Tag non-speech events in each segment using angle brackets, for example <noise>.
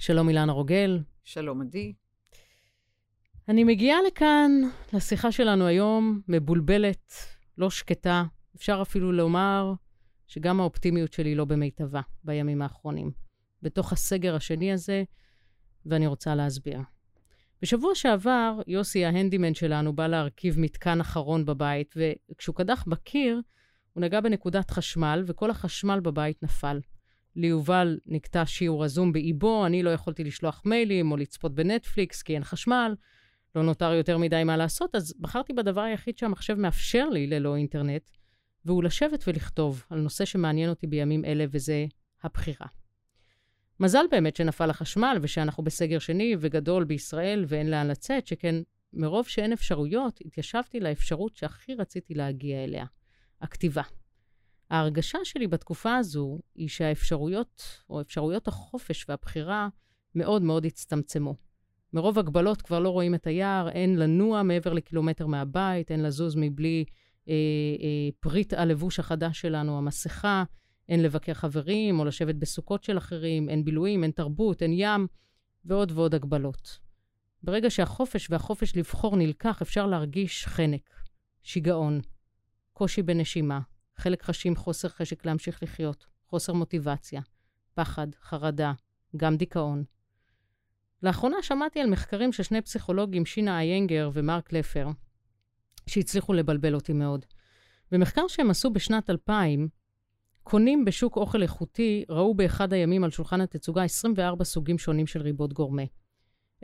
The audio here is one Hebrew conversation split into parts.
שלום אילנה רוגל. שלום עדי. אני מגיעה לכאן, לשיחה שלנו היום, מבולבלת, לא שקטה. אפשר אפילו לומר שגם האופטימיות שלי לא במיטבה בימים האחרונים. בתוך הסגר השני הזה, ואני רוצה להסביר. בשבוע שעבר, יוסי ההנדימן שלנו בא להרכיב מתקן אחרון בבית, וכשהוא קדח בקיר, הוא נגע בנקודת חשמל, וכל החשמל בבית נפל. ליובל נקטע שיעור הזום באיבו, אני לא יכולתי לשלוח מיילים או לצפות בנטפליקס כי אין חשמל, לא נותר יותר מדי מה לעשות, אז בחרתי בדבר היחיד שהמחשב מאפשר לי ללא אינטרנט, והוא לשבת ולכתוב על נושא שמעניין אותי בימים אלה, וזה הבחירה. מזל באמת שנפל החשמל ושאנחנו בסגר שני וגדול בישראל ואין לאן לצאת, שכן מרוב שאין אפשרויות, התיישבתי לאפשרות שהכי רציתי להגיע אליה, הכתיבה. ההרגשה שלי בתקופה הזו היא שהאפשרויות, או אפשרויות החופש והבחירה, מאוד מאוד הצטמצמו. מרוב הגבלות כבר לא רואים את היער, אין לנוע מעבר לקילומטר מהבית, אין לזוז מבלי אה, אה, פריט הלבוש החדש שלנו, המסכה, אין לבקר חברים או לשבת בסוכות של אחרים, אין בילויים, אין תרבות, אין ים, ועוד ועוד הגבלות. ברגע שהחופש והחופש לבחור נלקח, אפשר להרגיש חנק, שיגעון, קושי בנשימה, חלק חשים חוסר חשק להמשיך לחיות, חוסר מוטיבציה, פחד, חרדה, גם דיכאון. לאחרונה שמעתי על מחקרים של שני פסיכולוגים, שינה איינגר ומרק לפר, שהצליחו לבלבל אותי מאוד. במחקר שהם עשו בשנת 2000, קונים בשוק אוכל איכותי ראו באחד הימים על שולחן התצוגה 24 סוגים שונים של ריבות גורמה.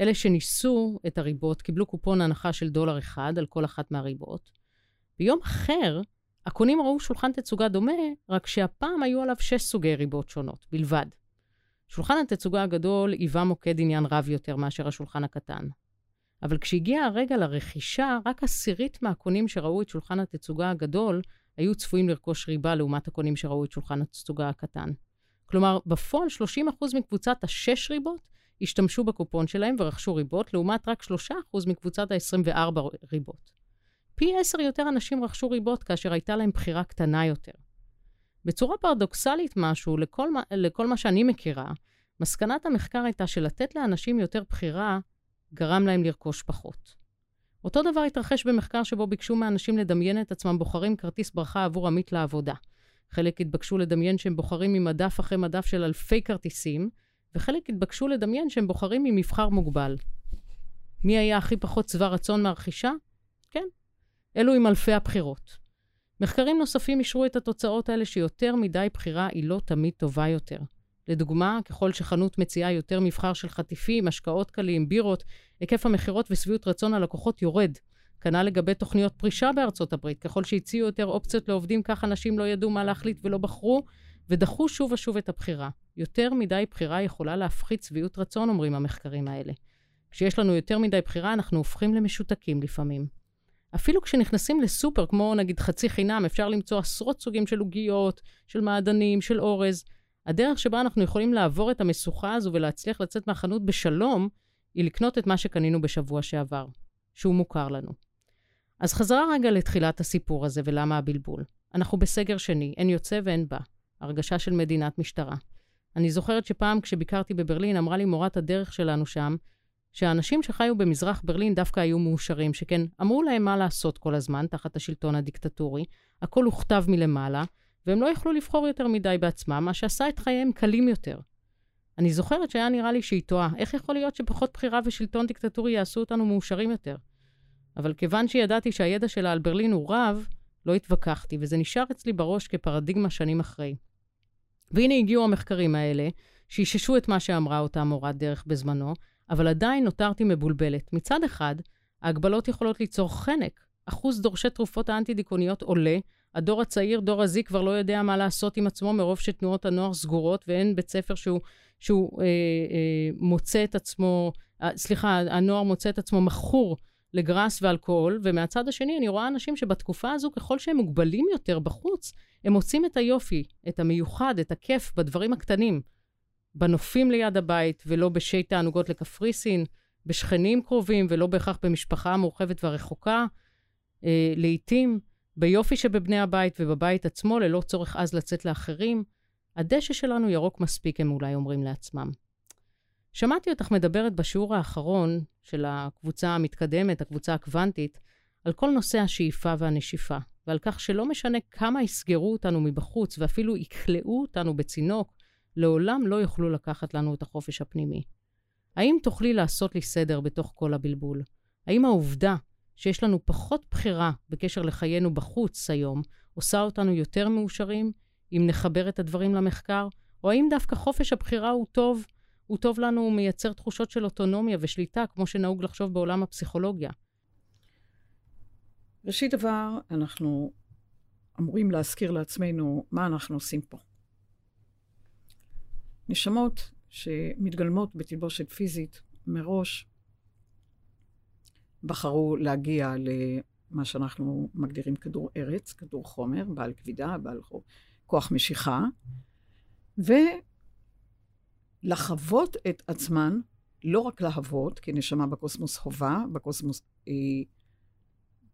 אלה שניסו את הריבות קיבלו קופון הנחה של דולר אחד על כל אחת מהריבות. ביום אחר הקונים ראו שולחן תצוגה דומה, רק שהפעם היו עליו שש סוגי ריבות שונות בלבד. שולחן התצוגה הגדול היווה מוקד עניין רב יותר מאשר השולחן הקטן. אבל כשהגיע הרגע לרכישה, רק עשירית מהקונים שראו את שולחן התצוגה הגדול היו צפויים לרכוש ריבה לעומת הקונים שראו את שולחן התצוגה הקטן. כלומר, בפועל 30% מקבוצת השש ריבות השתמשו בקופון שלהם ורכשו ריבות, לעומת רק 3% מקבוצת ה-24 ריבות. פי עשר יותר אנשים רכשו ריבות כאשר הייתה להם בחירה קטנה יותר. בצורה פרדוקסלית משהו, לכל מה, לכל מה שאני מכירה, מסקנת המחקר הייתה שלתת לאנשים יותר בחירה גרם להם לרכוש פחות. אותו דבר התרחש במחקר שבו ביקשו מאנשים לדמיין את עצמם בוחרים כרטיס ברכה עבור עמית לעבודה. חלק התבקשו לדמיין שהם בוחרים ממדף אחרי מדף של אלפי כרטיסים, וחלק התבקשו לדמיין שהם בוחרים ממבחר מוגבל. מי היה הכי פחות שבע רצון מהרכישה? כן, אלו עם אלפי הבחירות. מחקרים נוספים אישרו את התוצאות האלה שיותר מדי בחירה היא לא תמיד טובה יותר. לדוגמה, ככל שחנות מציעה יותר מבחר של חטיפים, השקעות קלים, בירות, היקף המכירות ושביעות רצון הלקוחות יורד. כנ"ל לגבי תוכניות פרישה בארצות הברית. ככל שהציעו יותר אופציות לעובדים, כך אנשים לא ידעו מה להחליט ולא בחרו, ודחו שוב ושוב את הבחירה. יותר מדי בחירה יכולה להפחית שביעות רצון, אומרים המחקרים האלה. כשיש לנו יותר מדי בחירה, אנחנו הופכים למשותקים לפעמים. אפילו כשנכנסים לסופר, כמו נגיד חצי חינם, אפשר למצוא עשרות סוגים של עוגיות, של מעדנים, של אורז. הדרך שבה אנחנו יכולים לעבור את המשוכה הזו ולהצליח לצאת מהחנות בשלום, היא לקנות את מה שקנינו בשבוע שעבר, שהוא מוכר לנו. אז חזרה רגע לתחילת הסיפור הזה ולמה הבלבול. אנחנו בסגר שני, אין יוצא ואין בא. הרגשה של מדינת משטרה. אני זוכרת שפעם כשביקרתי בברלין, אמרה לי מורת הדרך שלנו שם, שהאנשים שחיו במזרח ברלין דווקא היו מאושרים, שכן אמרו להם מה לעשות כל הזמן תחת השלטון הדיקטטורי, הכל הוכתב מלמעלה, והם לא יכלו לבחור יותר מדי בעצמם, מה שעשה את חייהם קלים יותר. אני זוכרת שהיה נראה לי שהיא טועה, איך יכול להיות שפחות בחירה ושלטון דיקטטורי יעשו אותנו מאושרים יותר? אבל כיוון שידעתי שהידע שלה על ברלין הוא רב, לא התווכחתי, וזה נשאר אצלי בראש כפרדיגמה שנים אחרי. והנה הגיעו המחקרים האלה, שאיששו את מה שאמרה אותה מורת דרך בזמנו, אבל עדיין נותרתי מבולבלת. מצד אחד, ההגבלות יכולות ליצור חנק. אחוז דורשי תרופות האנטי-דיכאוניות עולה, הדור הצעיר, דור הזי, כבר לא יודע מה לעשות עם עצמו מרוב שתנועות הנוער סגורות ואין בית ספר שהוא, שהוא אה, אה, מוצא את עצמו, אה, סליחה, הנוער מוצא את עצמו מכור לגראס ואלכוהול, ומהצד השני אני רואה אנשים שבתקופה הזו, ככל שהם מוגבלים יותר בחוץ, הם מוצאים את היופי, את המיוחד, את הכיף בדברים הקטנים. בנופים ליד הבית, ולא בשי תענוגות לקפריסין, בשכנים קרובים, ולא בהכרח במשפחה המורחבת והרחוקה. אה, לעתים, ביופי שבבני הבית ובבית עצמו, ללא צורך אז לצאת לאחרים. הדשא שלנו ירוק מספיק, הם אולי אומרים לעצמם. שמעתי אותך מדברת בשיעור האחרון של הקבוצה המתקדמת, הקבוצה הקוונטית, על כל נושא השאיפה והנשיפה, ועל כך שלא משנה כמה יסגרו אותנו מבחוץ ואפילו יקלעו אותנו בצינוק, לעולם לא יוכלו לקחת לנו את החופש הפנימי. האם תוכלי לעשות לי סדר בתוך כל הבלבול? האם העובדה שיש לנו פחות בחירה בקשר לחיינו בחוץ היום, עושה אותנו יותר מאושרים, אם נחבר את הדברים למחקר? או האם דווקא חופש הבחירה הוא טוב, הוא טוב לנו, הוא מייצר תחושות של אוטונומיה ושליטה, כמו שנהוג לחשוב בעולם הפסיכולוגיה? ראשית דבר, אנחנו אמורים להזכיר לעצמנו מה אנחנו עושים פה. נשמות שמתגלמות בתלבושת פיזית מראש בחרו להגיע למה שאנחנו מגדירים כדור ארץ, כדור חומר, בעל כבידה, בעל כוח משיכה, ולחוות את עצמן, לא רק להוות, כי נשמה בקוסמוס חובה, בקוסמוס היא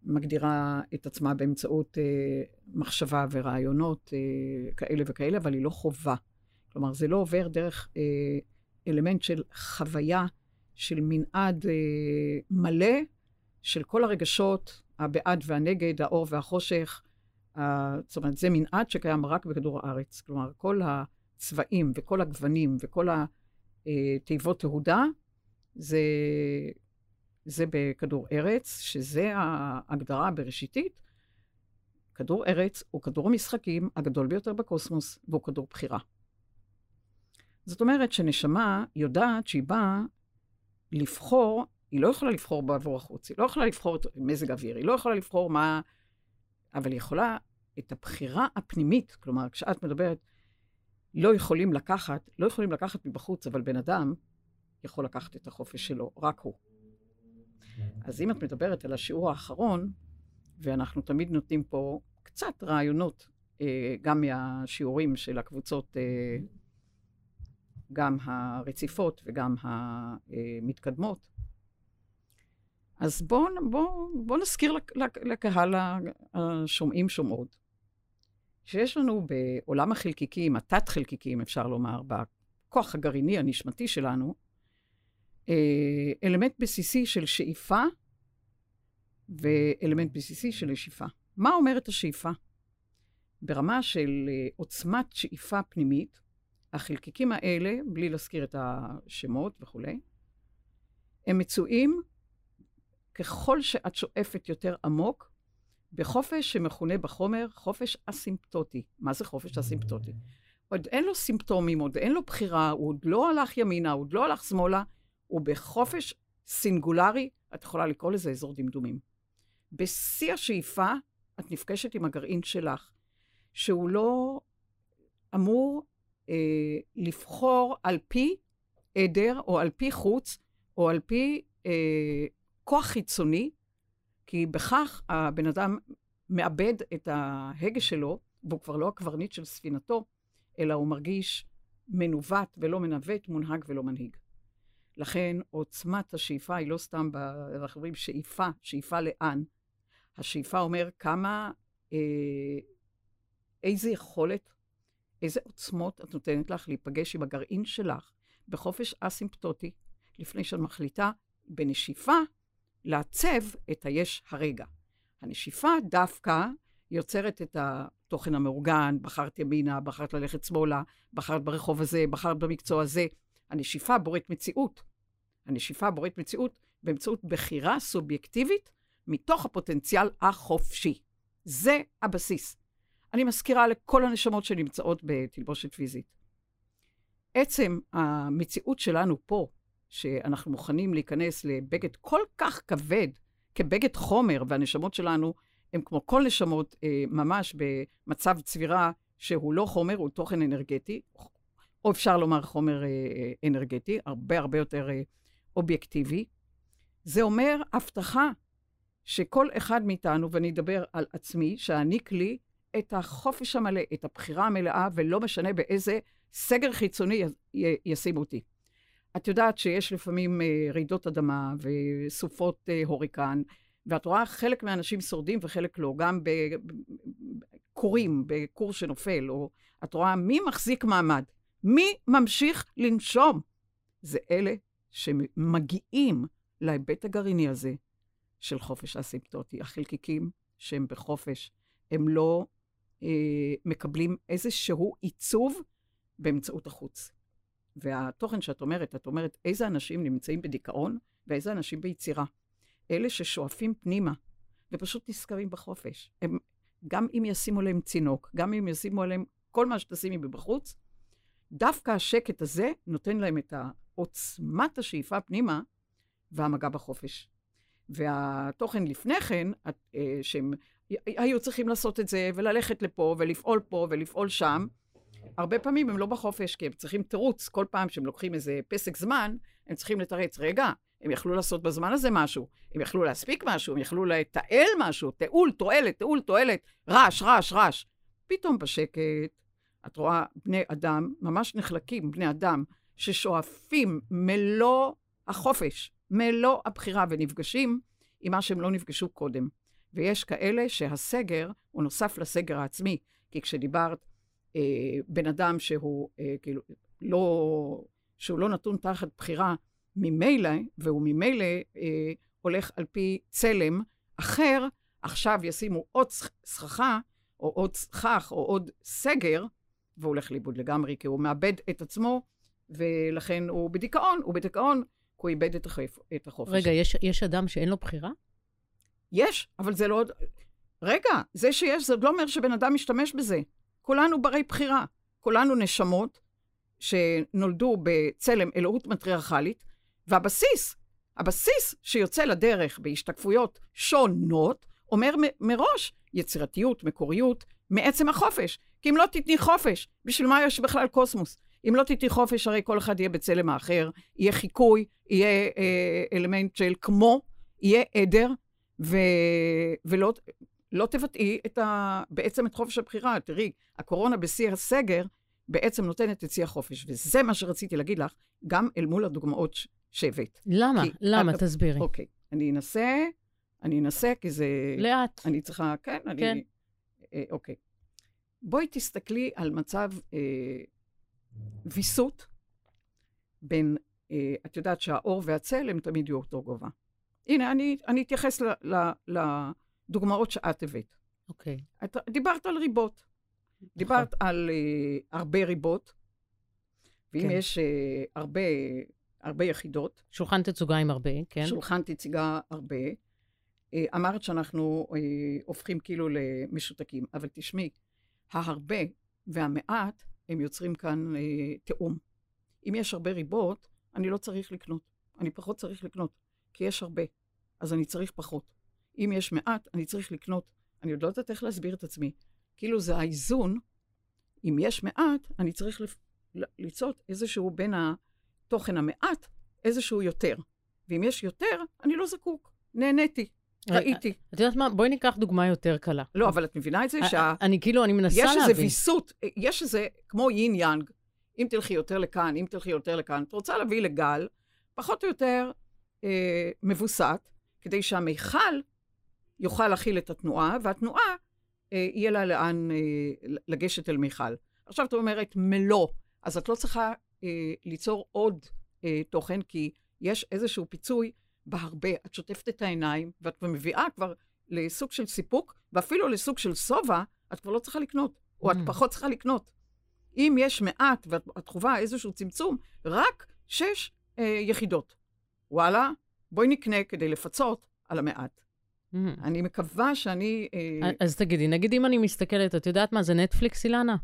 מגדירה את עצמה באמצעות אה, מחשבה ורעיונות אה, כאלה וכאלה, אבל היא לא חובה. כלומר, זה לא עובר דרך אה, אלמנט של חוויה, של מנעד אה, מלא של כל הרגשות, הבעד והנגד, האור והחושך. אה, זאת אומרת, זה מנעד שקיים רק בכדור הארץ. כלומר, כל הצבעים וכל הגוונים וכל התיבות תהודה, זה, זה בכדור ארץ, שזה ההגדרה הבראשיתית. כדור ארץ הוא כדור המשחקים הגדול ביותר בקוסמוס, והוא כדור בחירה. זאת אומרת שנשמה יודעת שהיא באה לבחור, היא לא יכולה לבחור בעבור החוץ, היא לא יכולה לבחור את מזג האוויר, היא לא יכולה לבחור מה... אבל היא יכולה את הבחירה הפנימית, כלומר, כשאת מדברת, לא יכולים לקחת, לא יכולים לקחת מבחוץ, אבל בן אדם יכול לקחת את החופש שלו, רק הוא. אז אם את מדברת על השיעור האחרון, ואנחנו תמיד נותנים פה קצת רעיונות, אה, גם מהשיעורים של הקבוצות אה, גם הרציפות וגם המתקדמות. אז בואו בוא, בוא נזכיר לקהל השומעים שומעות, שיש לנו בעולם החלקיקים, התת-חלקיקים, אפשר לומר, בכוח הגרעיני הנשמתי שלנו, אה, אלמנט בסיסי של שאיפה ואלמנט בסיסי של נשיפה. מה אומרת השאיפה? ברמה של אה, עוצמת שאיפה פנימית, החלקיקים האלה, בלי להזכיר את השמות וכולי, הם מצויים ככל שאת שואפת יותר עמוק, בחופש שמכונה בחומר חופש אסימפטוטי. מה זה חופש אסימפטוטי? עוד אין לו סימפטומים, עוד אין לו בחירה, הוא עוד לא הלך ימינה, הוא עוד לא הלך שמאלה, הוא בחופש סינגולרי, את יכולה לקרוא לזה אזור דמדומים. בשיא השאיפה, את נפגשת עם הגרעין שלך, שהוא לא אמור לבחור על פי עדר, או על פי חוץ, או על פי אה, כוח חיצוני, כי בכך הבן אדם מאבד את ההגה שלו, והוא כבר לא הקברניט של ספינתו, אלא הוא מרגיש מנווט ולא מנווט, מונהג ולא מנהיג. לכן עוצמת השאיפה היא לא סתם, ב... אנחנו אומרים שאיפה, שאיפה לאן. השאיפה אומר כמה, אה, איזה יכולת איזה עוצמות את נותנת לך להיפגש עם הגרעין שלך בחופש אסימפטוטי, לפני שאת מחליטה בנשיפה לעצב את היש הרגע. הנשיפה דווקא יוצרת את התוכן המאורגן, בחרת ימינה, בחרת ללכת שמאלה, בחרת ברחוב הזה, בחרת במקצוע הזה. הנשיפה בוראת מציאות. הנשיפה בוראת מציאות באמצעות בחירה סובייקטיבית מתוך הפוטנציאל החופשי. זה הבסיס. אני מזכירה לכל הנשמות שנמצאות בתלבושת פיזית. עצם המציאות שלנו פה, שאנחנו מוכנים להיכנס לבגד כל כך כבד, כבגד חומר, והנשמות שלנו הן כמו כל נשמות אה, ממש במצב צבירה שהוא לא חומר, הוא תוכן אנרגטי, או אפשר לומר חומר אה, אה אנרגטי, הרבה הרבה יותר אה, אובייקטיבי. זה אומר הבטחה שכל אחד מאיתנו, ואני אדבר על עצמי, שאעניק לי את החופש המלא, את הבחירה המלאה, ולא משנה באיזה סגר חיצוני ישימו אותי. את יודעת שיש לפעמים אה, רעידות אדמה וסופות אה, הוריקן, ואת רואה חלק מהאנשים שורדים וחלק לא, גם בכורים, בכור שנופל, או את רואה מי מחזיק מעמד, מי ממשיך לנשום. זה אלה שמגיעים להיבט הגרעיני הזה של חופש אסימפטוטי. החלקיקים שהם בחופש, הם לא מקבלים איזשהו עיצוב באמצעות החוץ. והתוכן שאת אומרת, את אומרת איזה אנשים נמצאים בדיכאון ואיזה אנשים ביצירה. אלה ששואפים פנימה ופשוט נזכרים בחופש. הם, גם אם ישימו עליהם צינוק, גם אם ישימו עליהם כל מה שתשימי מבחוץ, דווקא השקט הזה נותן להם את עוצמת השאיפה פנימה והמגע בחופש. והתוכן לפני כן, אה, שהם היו צריכים לעשות את זה, וללכת לפה, ולפעול פה, ולפעול שם, הרבה פעמים הם לא בחופש, כי הם צריכים תירוץ. כל פעם שהם לוקחים איזה פסק זמן, הם צריכים לתרץ, רגע, הם יכלו לעשות בזמן הזה משהו, הם יכלו להספיק משהו, הם יכלו לתעל משהו, תעול, תועלת, תעול, תועלת, רעש, רעש, רעש. פתאום בשקט, את רואה בני אדם, ממש נחלקים, בני אדם, ששואפים מלוא החופש, מלוא הבחירה, ונפגשים עם מה שהם לא נפגשו קודם. ויש כאלה שהסגר הוא נוסף לסגר העצמי, כי כשדיברת, אה, בן אדם שהוא אה, כאילו לא, שהוא לא נתון תחת בחירה ממילא, והוא ממילא אה, הולך על פי צלם אחר, עכשיו ישימו עוד סככה, או עוד סכך, או עוד סגר, והוא הולך לאיבוד לגמרי, כי הוא מאבד את עצמו, ולכן הוא בדיכאון, הוא בדיכאון, כי הוא איבד את, החופש. רגע, יש, יש אדם שאין לו בחירה? יש, אבל זה לא... רגע, זה שיש, זה לא אומר שבן אדם משתמש בזה. כולנו ברי בחירה. כולנו נשמות שנולדו בצלם אלוהות מטריארכלית, והבסיס, הבסיס שיוצא לדרך בהשתקפויות שונות, אומר מ- מראש יצירתיות, מקוריות, מעצם החופש. כי אם לא תתני חופש, בשביל מה יש בכלל קוסמוס? אם לא תתני חופש, הרי כל אחד יהיה בצלם האחר, יהיה חיקוי, יהיה אה, אלמנט של כמו, יהיה עדר, ו... ולא לא תבטאי את ה... בעצם את חופש הבחירה. תראי, הקורונה בשיא הסגר בעצם נותנת את שיא החופש, וזה מה שרציתי להגיד לך, גם אל מול הדוגמאות שהבאת. למה? למה? את... תסבירי. אוקיי, אני אנסה, אני אנסה, כי זה... לאט. אני צריכה, כן, אני... כן. אה, אוקיי. בואי תסתכלי על מצב אה, ויסות בין, אה, את יודעת שהאור והצל הם תמיד יהיו אותו גובה. הנה, אני, אני אתייחס ל, ל, לדוגמאות שאת הבאת. אוקיי. Okay. את דיברת על ריבות. דיברת נכון. על uh, הרבה ריבות, ואם כן. יש uh, הרבה, הרבה יחידות... שולחן תצוגה עם הרבה, כן. שולחן תצוגה הרבה. Uh, אמרת שאנחנו uh, הופכים כאילו למשותקים, אבל תשמעי, ההרבה והמעט, הם יוצרים כאן uh, תיאום. אם יש הרבה ריבות, אני לא צריך לקנות. אני פחות צריך לקנות. כי יש הרבה, אז אני צריך פחות. אם יש מעט, אני צריך לקנות. אני עוד לא יודעת איך להסביר את עצמי. כאילו זה האיזון, אם יש מעט, אני צריך לפ... ליצות איזשהו בין התוכן המעט, איזשהו יותר. ואם יש יותר, אני לא זקוק. נהניתי, אה, ראיתי. את יודעת מה? בואי ניקח דוגמה יותר קלה. לא, אבל את מבינה את זה אה, שה... אני כאילו, אני מנסה להבין. יש איזה ויסות, יש איזה, כמו יין יאנג, אם תלכי יותר לכאן, אם תלכי יותר לכאן, את רוצה להביא לגל, פחות או יותר אה, מבוסת, כדי שהמיכל יוכל להכיל את התנועה, והתנועה, אה, יהיה לה לאן אה, לגשת אל מיכל. עכשיו את אומרת מלוא, אז את לא צריכה אה, ליצור עוד אה, תוכן, כי יש איזשהו פיצוי בהרבה. את שוטפת את העיניים, ואת מביאה כבר לסוג של סיפוק, ואפילו לסוג של שובע, את כבר לא צריכה לקנות, או את mm. פחות צריכה לקנות. אם יש מעט ואת חווה איזשהו צמצום, רק שש אה, יחידות. וואלה, בואי נקנה כדי לפצות על המעט. Mm. אני מקווה שאני... אה... אז תגידי, נגיד אם אני מסתכלת, את יודעת מה זה נטפליקס, אילנה?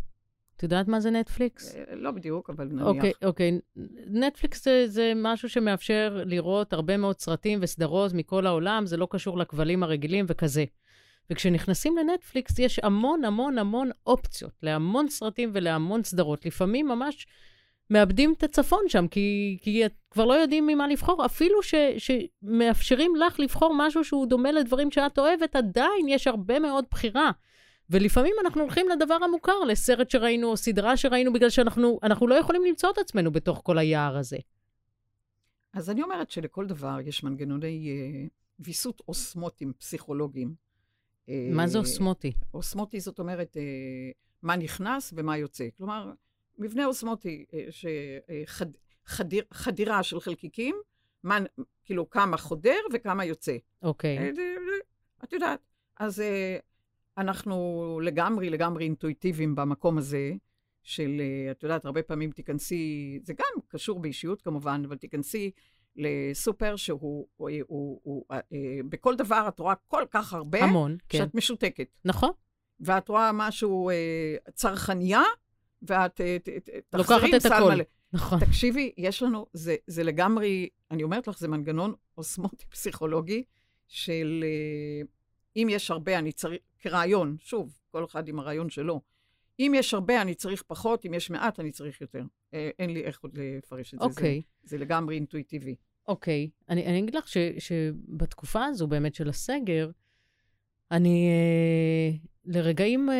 את יודעת מה זה נטפליקס? אה, לא בדיוק, אבל נניח. אוקיי, אוקיי. נטפליקס זה, זה משהו שמאפשר לראות הרבה מאוד סרטים וסדרות מכל העולם, זה לא קשור לכבלים הרגילים וכזה. וכשנכנסים לנטפליקס, יש המון המון המון אופציות להמון סרטים ולהמון סדרות. לפעמים ממש מאבדים את הצפון שם, כי, כי כבר לא יודעים ממה לבחור. אפילו ש, שמאפשרים לך לבחור משהו שהוא דומה לדברים שאת אוהבת, עדיין יש הרבה מאוד בחירה. ולפעמים אנחנו הולכים לדבר המוכר, לסרט שראינו או סדרה שראינו, בגלל שאנחנו לא יכולים למצוא את עצמנו בתוך כל היער הזה. אז אני אומרת שלכל דבר יש מנגנוני אה, ויסות אוסמוטיים פסיכולוגיים. מה זה אוסמוטי? אוסמוטי זאת אומרת אה, מה נכנס ומה יוצא. כלומר, מבנה אוסמוטי, אה, חדיר, חדירה של חלקיקים, מה, כאילו כמה חודר וכמה יוצא. אוקיי. אה, את יודעת. אז אה, אנחנו לגמרי, לגמרי אינטואיטיביים במקום הזה, של, אה, את יודעת, הרבה פעמים תיכנסי, זה גם קשור באישיות כמובן, אבל תיכנסי לסופר שהוא, הוא, הוא, הוא, אה, אה, בכל דבר את רואה כל כך הרבה, המון, כן. שאת משותקת. נכון. ואת רואה משהו, אה, צרכניה, ואת אה, תחזרי עם את סל. מלא. נכון. תקשיבי, יש לנו, זה, זה לגמרי, אני אומרת לך, זה מנגנון אוסמוטי <laughs> פסיכולוגי של אה, אם יש הרבה, אני צריך, כרעיון, שוב, כל אחד עם הרעיון שלו, אם יש הרבה, אני צריך פחות, אם יש מעט, אני צריך יותר. אה, אין לי איך עוד לפרש את זה. אוקיי. זה, זה לגמרי אינטואיטיבי. אוקיי. אני, אני אגיד לך ש, שבתקופה הזו באמת של הסגר, אני לרגעים אה,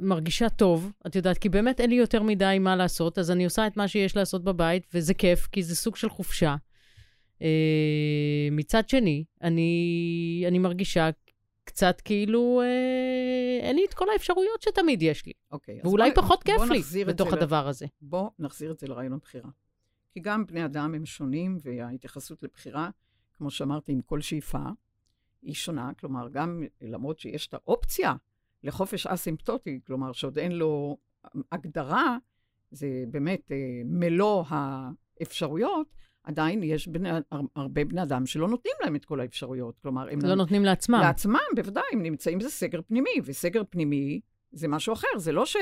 מרגישה טוב, את יודעת, כי באמת אין לי יותר מדי מה לעשות, אז אני עושה את מה שיש לעשות בבית, וזה כיף, כי זה סוג של חופשה. אה, מצד שני, אני, אני מרגישה קצת כאילו אה, אין לי את כל האפשרויות שתמיד יש לי, אוקיי. ואולי בוא- פחות כיף בוא לי בתוך זה ל- הדבר הזה. בוא נחזיר את זה לרעיון הבחירה. כי גם בני אדם הם שונים, וההתייחסות לבחירה, כמו שאמרתי, עם כל שאיפה, היא שונה. כלומר, גם למרות שיש את האופציה לחופש אסימפטוטי, כלומר, שעוד אין לו הגדרה, זה באמת אה, מלוא האפשרויות, עדיין יש בני, הר- הרבה בני אדם שלא נותנים להם את כל האפשרויות. כלומר, הם לא נותנים לעצמם. לעצמם, בוודאי, הם נמצאים בסגר פנימי, וסגר פנימי זה משהו אחר, זה לא ש...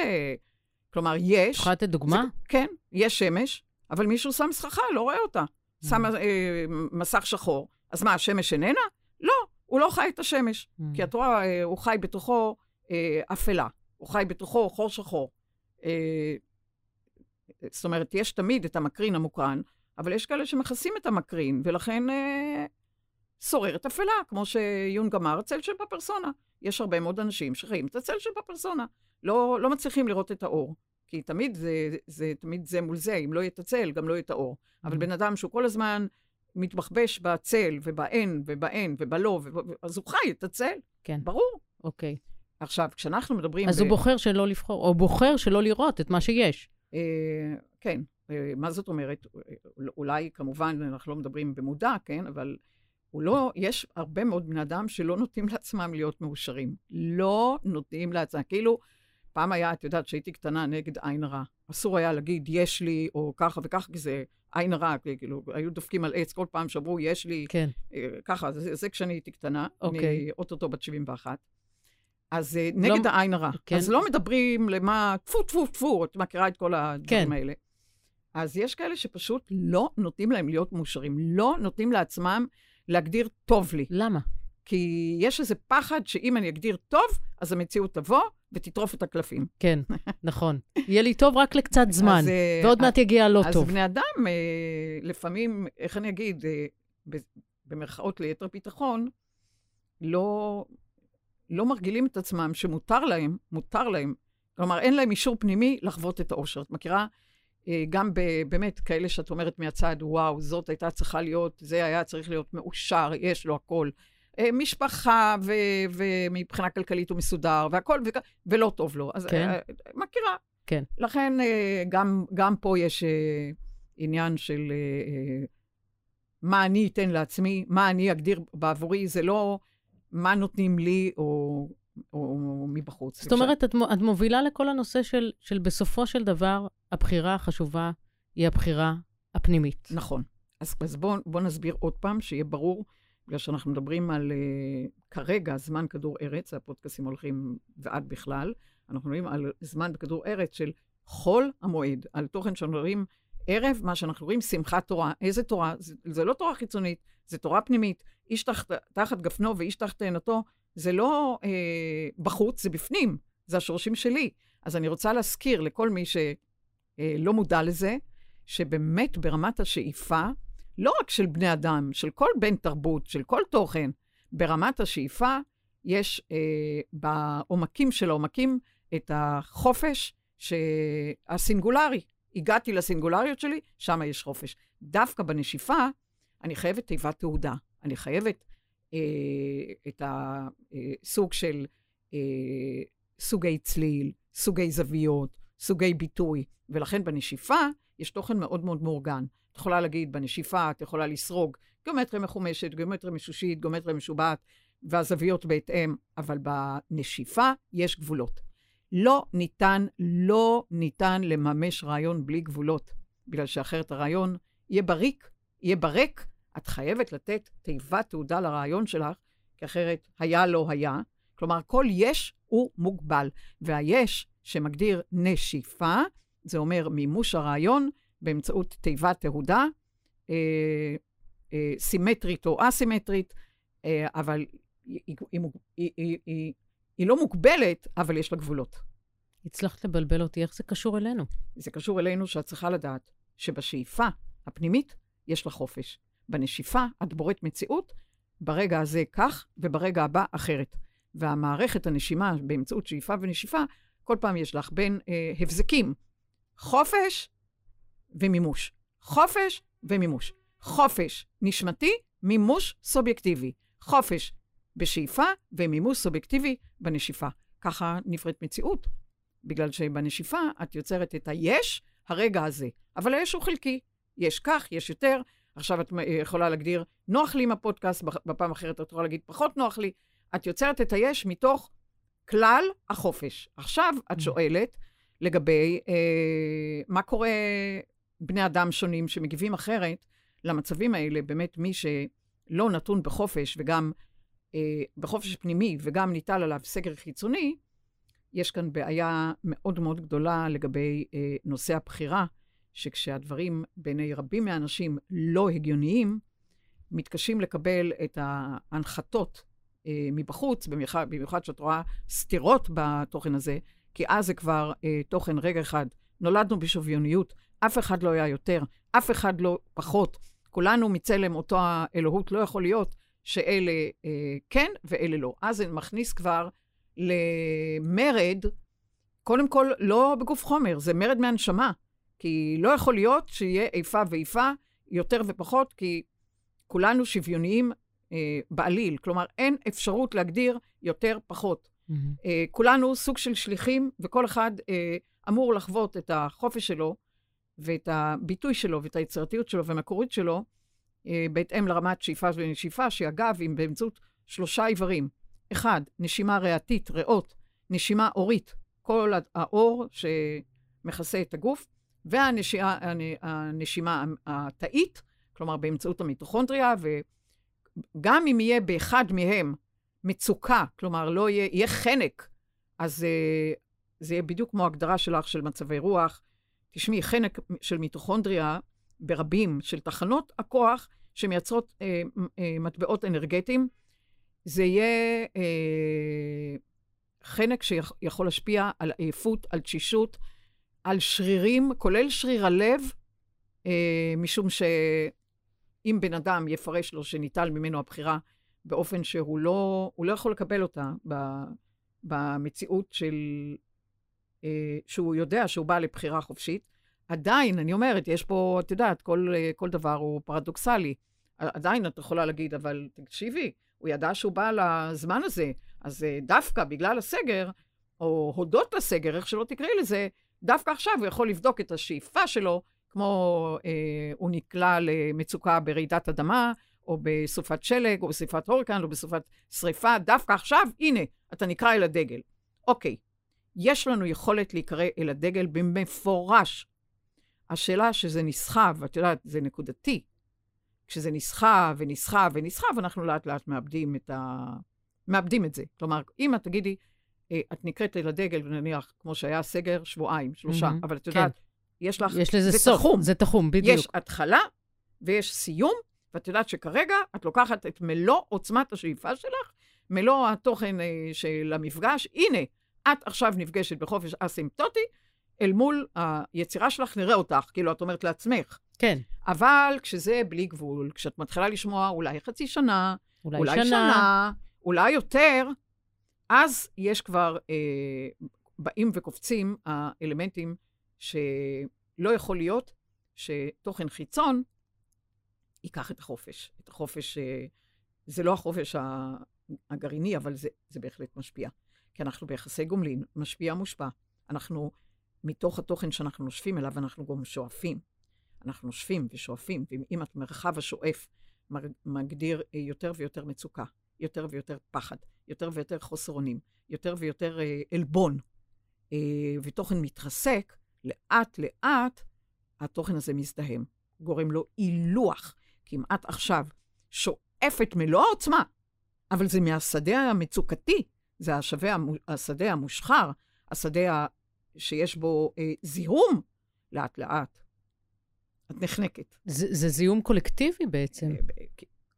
כלומר, יש... את יכולה לתת דוגמה? זה, כן, יש שמש, אבל מישהו שם סככה, לא רואה אותה. שם אה, מסך שחור. אז מה, השמש איננה? לא, הוא לא חי את השמש. Mm. כי את רואה, אה, הוא חי בתוכו אפלה, הוא חי בתוכו חור שחור. אה, זאת אומרת, יש תמיד את המקרין המוקרן, אבל יש כאלה שמכסים את המקרין, ולכן אה, שוררת אפלה, כמו שיונג אמר, הצל של פפרסונה. יש הרבה מאוד אנשים שחיים את הצל של פפרסונה. לא, לא מצליחים לראות את האור. כי תמיד זה, זה, תמיד זה מול זה, אם לא יהיה את הצל, גם לא יהיה את האור. אבל Mm. בן אדם שהוא כל הזמן מתבחבש בצל, ובאין, ובאין, ובלא, וב... אז הוא חי את הצל. כן. ברור. אוקיי. עכשיו, כשאנחנו מדברים... אז הוא בוחר שלא לבחור, או בוחר שלא לראות את מה שיש. אה, כן, אה, מה זאת אומרת? אולי, כמובן, אנחנו לא מדברים במודע, כן? אבל הוא לא, יש הרבה מאוד בני אדם שלא נותנים לעצמם להיות מאושרים. לא נותנים לעצמם. כאילו, פעם היה, את יודעת, כשהייתי קטנה נגד עין הרע. אסור היה להגיד, יש לי, או ככה וככה, כי זה עין הרע, כאילו, היו דופקים על עץ כל פעם שאמרו, יש לי, כן. אה, ככה, זה, זה כשאני הייתי קטנה. אוקיי. אני אוטוטו בת 71. אז אה, נגד לא- העין הרע. כן. אז לא מדברים למה, טפו, טפו, טפו, את מכירה את כל הדברים כן. האלה. אז יש כאלה שפשוט לא נותנים להם להיות מאושרים, לא נותנים לעצמם להגדיר טוב לי. למה? כי יש איזה פחד שאם אני אגדיר טוב, אז המציאות תבוא ותטרוף את הקלפים. כן, <laughs> נכון. יהיה לי טוב רק לקצת זמן, אז, אה, ועוד מעט יגיע הלא אז טוב. בני אדם, אה, לפעמים, איך אני אגיד, אה, במרכאות ליתר ביטחון, לא, לא מרגילים את עצמם שמותר להם, מותר להם, כלומר, אין להם אישור פנימי לחוות את האושר. את מכירה? אה, גם ב- באמת כאלה שאת אומרת מהצד, וואו, זאת הייתה צריכה להיות, זה היה צריך להיות מאושר, יש לו הכל. אה, משפחה, ו- ומבחינה כלכלית הוא מסודר, והכל, וכ- ולא טוב לו. אז כן. אה, מכירה. כן. לכן גם, גם פה יש עניין של מה אני אתן לעצמי, מה אני אגדיר בעבורי, זה לא מה נותנים לי או, או מבחוץ. זאת אומרת, את, את מובילה לכל הנושא של, של בסופו של דבר, הבחירה החשובה היא הבחירה הפנימית. נכון. אז, אז בואו בוא נסביר עוד פעם, שיהיה ברור, בגלל שאנחנו מדברים על uh, כרגע זמן כדור ארץ, הפודקאסים הולכים ועד בכלל, אנחנו מדברים על זמן בכדור ארץ של חול המועד, על תוכן שאנחנו מדברים ערב, מה שאנחנו רואים שמחת תורה. איזה תורה? זה, זה לא תורה חיצונית, זה תורה פנימית. איש תחת, תחת גפנו ואיש תחת תאנתו, זה לא אה, בחוץ, זה בפנים, זה השורשים שלי. אז אני רוצה להזכיר לכל מי שלא מודע לזה, שבאמת ברמת השאיפה, לא רק של בני אדם, של כל בן תרבות, של כל תוכן, ברמת השאיפה יש אה, בעומקים של העומקים את החופש הסינגולרי. הגעתי לסינגולריות שלי, שם יש חופש. דווקא בנשיפה, אני חייבת תיבת תעודה. אני חייבת אה, את הסוג של אה, סוגי צליל, סוגי זוויות, סוגי ביטוי, ולכן בנשיפה יש תוכן מאוד מאוד מאורגן. את יכולה להגיד, בנשיפה את יכולה לסרוג גיאומטריה מחומשת, גיאומטריה משושית, גיאומטריה משובעת, והזוויות בהתאם, אבל בנשיפה יש גבולות. לא ניתן, לא ניתן לממש רעיון בלי גבולות, בגלל שאחרת הרעיון יהיה בריק, יהיה בריק. את חייבת לתת תיבת תעודה לרעיון שלך, כי אחרת היה לא היה. כלומר, כל יש הוא מוגבל, והיש שמגדיר נשיפה, זה אומר מימוש הרעיון באמצעות תיבת תהודה, אה, אה, סימטרית או אסימטרית, אה, אבל היא, היא, היא, היא, היא, היא לא מוגבלת, אבל יש לה גבולות. הצלחת לבלבל אותי, איך זה קשור אלינו? זה קשור אלינו שאת צריכה לדעת שבשאיפה הפנימית יש לה חופש. בנשיפה את בוראת מציאות, ברגע הזה כך, וברגע הבא אחרת. והמערכת הנשימה באמצעות שאיפה ונשיפה, כל פעם יש לך בין אה, הבזקים, חופש ומימוש. חופש ומימוש. חופש נשמתי, מימוש סובייקטיבי. חופש בשאיפה ומימוש סובייקטיבי בנשיפה. ככה נפרט מציאות, בגלל שבנשיפה את יוצרת את היש, הרגע הזה. אבל היש הוא חלקי. יש כך, יש יותר. עכשיו את יכולה להגדיר, נוח לי עם הפודקאסט, בפעם אחרת את יכולה להגיד, פחות נוח לי. את יוצרת את היש מתוך כלל החופש. עכשיו את mm. שואלת לגבי אה, מה קורה בני אדם שונים שמגיבים אחרת למצבים האלה, באמת מי שלא נתון בחופש וגם בחופש פנימי וגם ניטל עליו סגר חיצוני, יש כאן בעיה מאוד מאוד גדולה לגבי אה, נושא הבחירה, שכשהדברים בעיני רבים מהאנשים לא הגיוניים, מתקשים לקבל את ההנחתות אה, מבחוץ, במיוחד, במיוחד שאת רואה סתירות בתוכן הזה, כי אז זה כבר אה, תוכן רגע אחד. נולדנו בשוויוניות, אף אחד לא היה יותר, אף אחד לא פחות. כולנו מצלם אותו האלוהות, לא יכול להיות שאלה אה, כן ואלה לא. אז זה מכניס כבר למרד, קודם כל, לא בגוף חומר, זה מרד מהנשמה. כי לא יכול להיות שיהיה איפה ואיפה, יותר ופחות, כי כולנו שוויוניים אה, בעליל. כלומר, אין אפשרות להגדיר יותר פחות. Mm-hmm. אה, כולנו סוג של שליחים, וכל אחד אה, אמור לחוות את החופש שלו, ואת הביטוי שלו, ואת היצירתיות שלו, והמקורית שלו, בהתאם לרמת שאיפה ונשיפה, שאגב, אם באמצעות שלושה איברים. אחד, נשימה ריאתית, ריאות, נשימה אורית, כל האור שמכסה את הגוף, והנשימה התאית, כלומר באמצעות המיטוכונדריה, וגם אם יהיה באחד מהם מצוקה, כלומר לא יהיה, יהיה חנק, אז uh, זה יהיה בדיוק כמו הגדרה שלך של מצבי רוח. תשמעי, חנק של מיטוכונדריה ברבים של תחנות הכוח שמייצרות uh, uh, מטבעות אנרגטיים, זה יהיה uh, חנק שיכול להשפיע על עייפות, על תשישות, על שרירים, כולל שריר הלב, אה, משום שאם בן אדם יפרש לו שניטל ממנו הבחירה באופן שהוא לא, לא יכול לקבל אותה ב, במציאות של, אה, שהוא יודע שהוא בא לבחירה חופשית, עדיין, אני אומרת, יש פה, את יודעת, כל, כל דבר הוא פרדוקסלי. עדיין את יכולה להגיד, אבל תקשיבי, הוא ידע שהוא בא לזמן הזה, אז אה, דווקא בגלל הסגר, או הודות לסגר, איך שלא תקראי לזה, דווקא עכשיו הוא יכול לבדוק את השאיפה שלו, כמו אה, הוא נקלע למצוקה ברעידת אדמה, או בסופת שלג, או בסופת הורקן, או בסופת שריפה, דווקא עכשיו, הנה, אתה נקרא אל הדגל. אוקיי, יש לנו יכולת להיקרא אל הדגל במפורש. השאלה שזה נסחב, את יודעת, זה נקודתי. כשזה נסחב ונסחב ונסחב, אנחנו לאט לאט מאבדים את, ה... מאבדים את זה. כלומר, אם את תגידי, אה, את נקראת אל הדגל, נניח, כמו שהיה סגר, שבועיים, שלושה, mm-hmm, אבל את יודעת, כן. יש לך... יש לזה זה סוף, תחום. זה תחום, בדיוק. יש התחלה ויש סיום, ואת יודעת שכרגע את לוקחת את מלוא עוצמת השאיפה שלך, מלוא התוכן אה, של המפגש. הנה, את עכשיו נפגשת בחופש אסימפטוטי, אל מול היצירה שלך, נראה אותך, כאילו, את אומרת לעצמך. כן. אבל כשזה בלי גבול, כשאת מתחילה לשמוע אולי חצי שנה, אולי, אולי שנה, שנה, אולי יותר, אז יש כבר, אה, באים וקופצים האלמנטים שלא יכול להיות שתוכן חיצון ייקח את החופש. את החופש, אה, זה לא החופש הגרעיני, אבל זה, זה בהחלט משפיע. כי אנחנו ביחסי גומלין, משפיע מושפע. אנחנו, מתוך התוכן שאנחנו נושפים אליו, אנחנו גם שואפים. אנחנו נושפים ושואפים, ואם את מרחב השואף מגדיר אה, יותר ויותר מצוקה, יותר ויותר פחד, יותר ויותר חוסר אונים, יותר ויותר אה, עלבון, אה, ותוכן מתרסק, לאט-לאט התוכן הזה מזדהם, גורם לו אם את עכשיו שואפת מלוא העוצמה, אבל זה מהשדה המצוקתי, זה השווה, השדה המושחר, השדה שיש בו אה, זיהום, לאט-לאט. את נחנקת. זה, זה זיהום קולקטיבי בעצם. אה,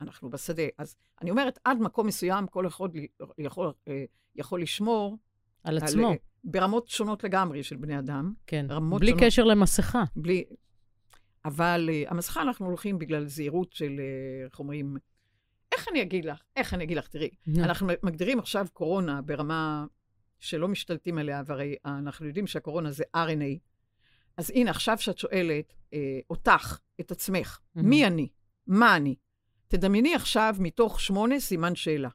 אנחנו בשדה. אז אני אומרת, עד מקום מסוים כל אחד יכול, יכול, אה, יכול לשמור... על עצמו. על, ברמות שונות לגמרי של בני אדם. כן, בלי שונות, קשר למסכה. בלי... אבל uh, המסכה אנחנו הולכים בגלל זהירות של, uh, איך אומרים, איך אני אגיד לך? איך אני אגיד לך? תראי, אנחנו מגדירים עכשיו קורונה ברמה שלא משתלטים עליה, והרי אנחנו יודעים שהקורונה זה RNA. אז הנה, עכשיו שאת שואלת אה, אותך, את עצמך, mm-hmm. מי אני? מה אני? תדמייני עכשיו מתוך שמונה סימן שאלה.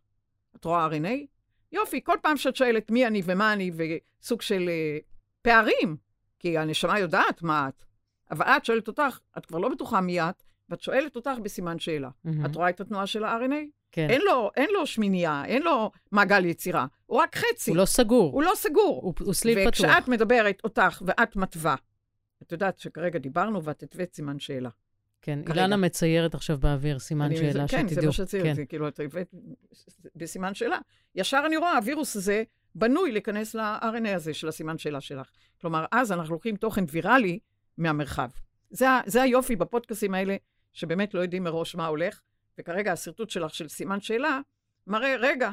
את רואה RNA? יופי, כל פעם שאת שואלת מי אני ומה אני, וסוג של אה, פערים, כי הנשמה יודעת מה את, אבל את שואלת אותך, את כבר לא בטוחה מי את, ואת שואלת אותך בסימן שאלה. Mm-hmm. את רואה את התנועה של ה-RNA? כן. אין לו, אין לו שמינייה, אין לו מעגל יצירה, הוא רק חצי. הוא לא סגור. הוא לא סגור. הוא, הוא סליל פתוח. וכשאת מדברת אותך ואת מתווה, את יודעת שכרגע דיברנו ואת התווית סימן שאלה. כן, כרגע. אילנה מציירת עכשיו באוויר סימן שאלה, זה, כן, שתדעו. כן, זה מה שצייר, כן. זה כאילו, את הבאת בסימן שאלה. ישר אני רואה, הווירוס הזה בנוי להיכנס ל-RNA הזה של הסימן שאלה שלך. כלומר, אז אנחנו לוקחים תוכן ויראלי מהמרחב. זה, זה היופי בפודקאסים האלה, שבאמת לא יודעים מראש מה הולך, וכרגע השרטוט שלך של סימן שאלה, מראה, רגע,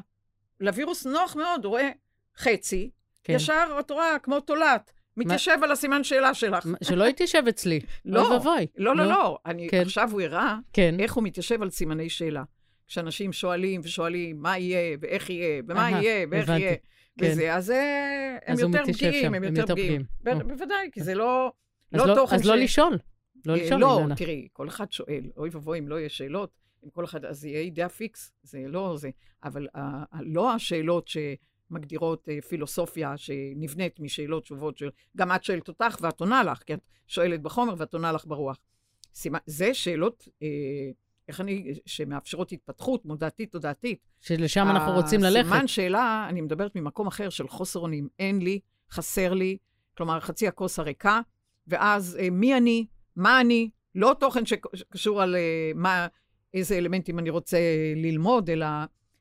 לווירוס נוח מאוד, הוא רואה חצי, כן. ישר את רואה כמו תולעת. מתיישב על הסימן שאלה שלך. שלא יתיישב אצלי. <laughs> לא, ואבוי. לא, לא, לא. אני, כן. עכשיו הוא הראה כן. איך הוא מתיישב על סימני שאלה. כשאנשים שואלים ושואלים מה יהיה, ואיך יהיה, ומה יהיה, ואיך הבנתי. יהיה, כן. וזה, אז הם יותר פגיעים, הם יותר פגיעים. בוודאי, כי זה לא, לא, לא תוכן ש... אז לא לשאול. לא לשאול, לא, תראי, כל אחד שואל, אוי ואבוי אם לא יהיה שאלות, אם כל אחד, אז יהיה אידאה פיקס, זה לא זה. אבל לא השאלות ש... מגדירות אה, פילוסופיה שנבנית משאלות תשובות של... גם את שואלת אותך ואת עונה לך, כי את שואלת בחומר ואת עונה לך ברוח. סימה, זה שאלות, אה, איך אני, שמאפשרות התפתחות מודעתית, תודעתית. שלשם אנחנו רוצים ללכת. סימן שאלה, אני מדברת ממקום אחר של חוסר אונים. אין לי, חסר לי, כלומר, חצי הכוס הריקה, ואז אה, מי אני, מה אני, לא תוכן שקשור על אה, מה, איזה אלמנטים אני רוצה ללמוד, אלא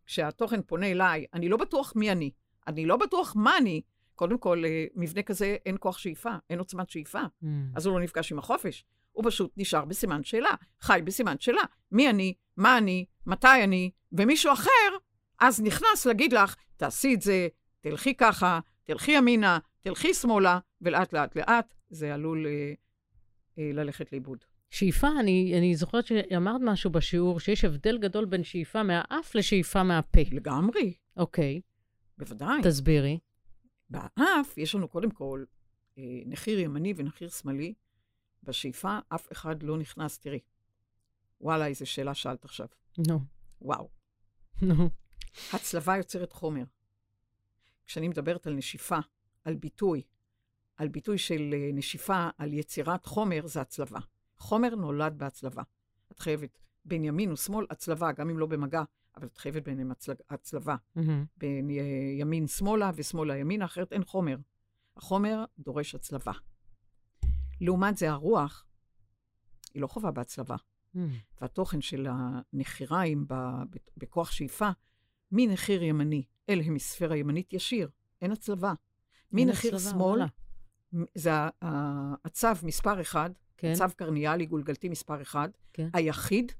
כשהתוכן פונה אליי, אני לא בטוח מי אני. אני לא בטוח מה אני. קודם כל, אה, מבנה כזה אין כוח שאיפה, אין עוצמת שאיפה. Mm. אז הוא לא נפגש עם החופש. הוא פשוט נשאר בסימן שאלה, חי בסימן שאלה. מי אני, מה אני, מתי אני, ומישהו אחר, אז נכנס להגיד לך, תעשי את זה, תלכי ככה, תלכי ימינה, תלכי שמאלה, ולאט לאט לאט זה עלול אה, אה, ללכת לאיבוד. שאיפה, אני, אני זוכרת שאמרת משהו בשיעור, שיש הבדל גדול בין שאיפה מהאף לשאיפה מהפה. לגמרי. אוקיי. בוודאי. תסבירי. באף יש לנו קודם כל אה, נחיר ימני ונחיר שמאלי. בשאיפה אף אחד לא נכנס. תראי, וואלה, איזו שאלה שאלת עכשיו. נו. No. וואו. נו. No. הצלבה יוצרת חומר. כשאני מדברת על נשיפה, על ביטוי, על ביטוי של אה, נשיפה, על יצירת חומר, זה הצלבה. חומר נולד בהצלבה. את חייבת בין ימין ושמאל, הצלבה, גם אם לא במגע, אבל את חייבת ביניהם הצל... הצלבה. Mm-hmm. בין ימין-שמאלה ושמאלה-ימינה, אחרת אין חומר. החומר דורש הצלבה. לעומת זה, הרוח, היא לא חובה בהצלבה. Mm. והתוכן של הנחיריים בכוח שאיפה, מנחיר ימני אל המיספירה הימנית ישיר, אין הצלבה. מנחיר שמאל, זה הצו מספר אחד, כן. צו קרניאלי גולגלתי מספר אחד, כן. היחיד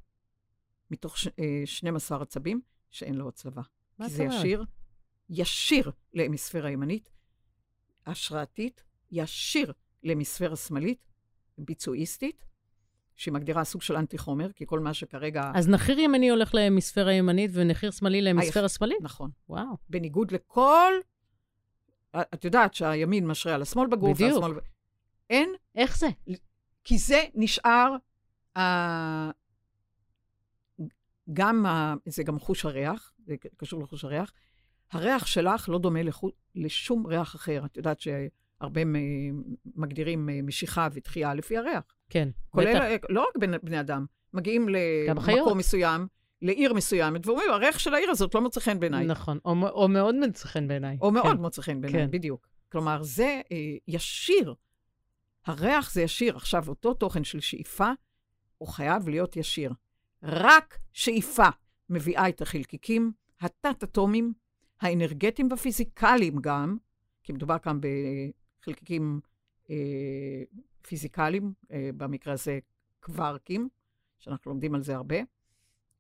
מתוך ש... 12 אה, עצבים שאין לו הצלבה. כי זה ישיר, ישיר להמיספירה הימנית, השראתית, ישיר להמיספירה השמאלית, ביצועיסטית, שהיא מגדירה סוג של אנטי חומר, כי כל מה שכרגע... אז נחיר ימני הולך להמיספירה הימנית ונחיר שמאלי להמיספירה השמאלית? נכון. וואו. בניגוד לכל... את יודעת שהימין משרה על השמאל בגוף, בדיוק. והשמאל... אין... איך זה? כי זה נשאר, uh, גם, uh, זה גם חוש הריח, זה קשור לחוש הריח. הריח שלך לא דומה לחוש, לשום ריח אחר. את יודעת הרבה מגדירים משיכה ותחייה לפי הריח. כן, כולל, בטח. לא רק בני, בני אדם, מגיעים למקום מסוים, לעיר מסוימת, ואומרים, הריח של העיר הזאת לא מוצא חן בעיניי. נכון, או, או מאוד מוצא חן בעיניי. או מאוד כן. מוצא חן בעיניי, כן. בדיוק. כלומר, זה אה, ישיר. הריח זה ישיר. עכשיו, אותו תוכן של שאיפה, הוא חייב להיות ישיר. רק שאיפה מביאה את החלקיקים התת-אטומיים, האנרגטיים והפיזיקליים גם, כי מדובר כאן בחלקיקים אה, פיזיקליים, אה, במקרה הזה קווארקים, שאנחנו לומדים על זה הרבה,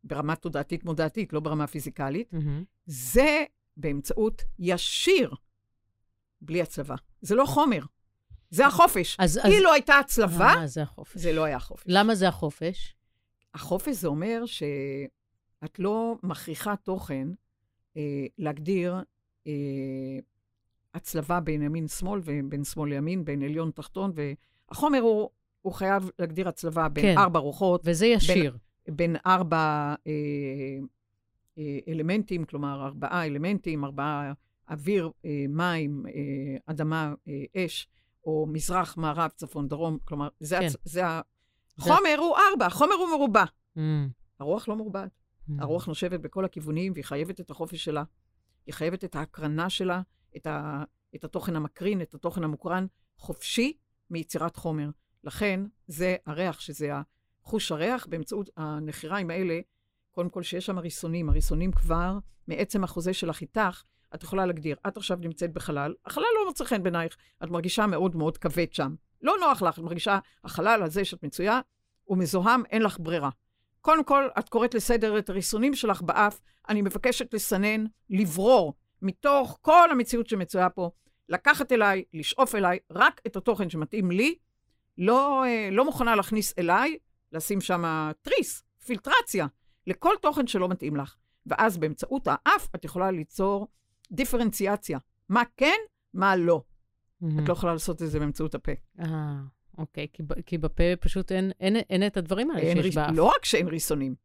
ברמה תודעתית-מודעתית, לא ברמה פיזיקלית, mm-hmm. זה באמצעות ישיר, בלי הצלבה. זה לא חומר, זה החופש. אז, אילו אז... הייתה הצלבה, אה, זה, החופש. זה לא היה חופש. למה זה החופש? החופש זה אומר שאת לא מכריחה תוכן אה, להגדיר אה, הצלבה בין ימין-שמאל ובין שמאל לימין, בין עליון-תחתון, והחומר הוא, הוא חייב להגדיר הצלבה בין כן. ארבע רוחות. וזה ישיר. בין, בין ארבע אה, אה, אלמנטים, כלומר, ארבעה אלמנטים, ארבעה אוויר, אה, מים, אה, אדמה, אה, אש, או מזרח, מערב, צפון, דרום, כלומר, זה, כן. הצ... זה החומר הוא ארבע, החומר הוא מרובע. Mm. הרוח לא מרובעת. Mm. הרוח נושבת בכל הכיוונים, והיא חייבת את החופש שלה. היא חייבת את ההקרנה שלה, את, ה... את התוכן המקרין, את התוכן המוקרן, חופשי מיצירת חומר. לכן, זה הריח, שזה חוש הריח, באמצעות הנחיריים האלה, קודם כל שיש שם ריסונים. הריסונים כבר, מעצם החוזה שלך איתך, את יכולה להגדיר, את עכשיו נמצאת בחלל, החלל לא מוצא חן בעינייך, את מרגישה מאוד מאוד כבד שם. לא נוח לך, את מרגישה, החלל הזה שאת מצויה, הוא מזוהם, אין לך ברירה. קודם כל, את קוראת לסדר את הריסונים שלך באף, אני מבקשת לסנן, לברור, מתוך כל המציאות שמצויה פה, לקחת אליי, לשאוף אליי, רק את התוכן שמתאים לי, לא, אה, לא מוכנה להכניס אליי, לשים שם תריס, פילטרציה, לכל תוכן שלא מתאים לך. ואז באמצעות האף את יכולה ליצור דיפרנציאציה. מה כן, מה לא. Mm-hmm. את לא יכולה לעשות את זה באמצעות הפה. אה, אוקיי, כי, כי בפה פשוט אין, אין, אין את הדברים האלה שיש ריס, באף. לא רק שאין ריסונים,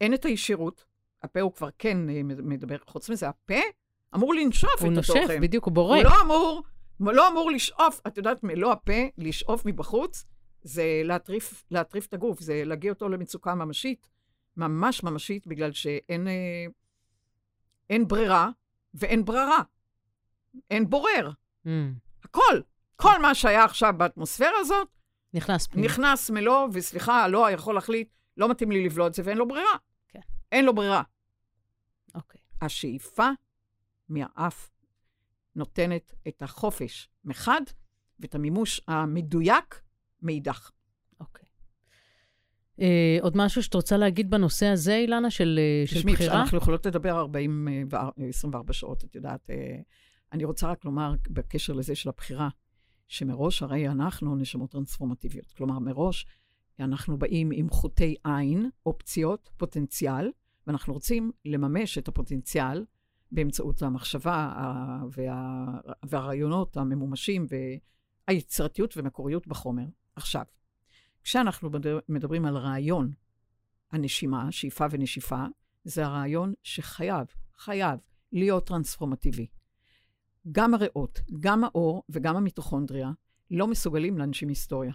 אין את הישירות. הפה הוא כבר כן אה, מדבר. חוץ מזה, הפה אמור לנשוף את נושף, התוכן. הוא נושף, בדיוק, הוא בורק. הוא לא אמור, לא אמור לשאוף, את יודעת, מלוא הפה, לשאוף מבחוץ, זה להטריף, להטריף את הגוף, זה להגיע אותו למצוקה ממשית, ממש ממשית, בגלל שאין אה, אין ברירה, ואין ברירה. אין בורר. Mm. הכל. כל מה שהיה עכשיו באטמוספירה הזאת, נכנס פנימה. נכנס מלוא, וסליחה, לא יכול להחליט, לא מתאים לי לבלוע את זה, ואין לו ברירה. כן. אין לו ברירה. אוקיי. השאיפה מהאף נותנת את החופש מחד, ואת המימוש המדויק מאידך. אה, עוד משהו שאת רוצה להגיד בנושא הזה, אילנה, של, אה, של שמי, בחירה? אנחנו יכולות לדבר 40, 24 אה, שעות, את יודעת. אה, אני רוצה רק לומר בקשר לזה של הבחירה, שמראש הרי אנחנו נשמות טרנספורמטיביות. כלומר, מראש אנחנו באים עם חוטי עין, אופציות, פוטנציאל, ואנחנו רוצים לממש את הפוטנציאל באמצעות המחשבה וה, והרעיונות הממומשים והיצירתיות ומקוריות בחומר. עכשיו, כשאנחנו מדברים על רעיון הנשימה, שאיפה ונשיפה, זה הרעיון שחייב, חייב להיות טרנספורמטיבי. גם הריאות, גם האור וגם המיטוכונדריה לא מסוגלים להנשים היסטוריה.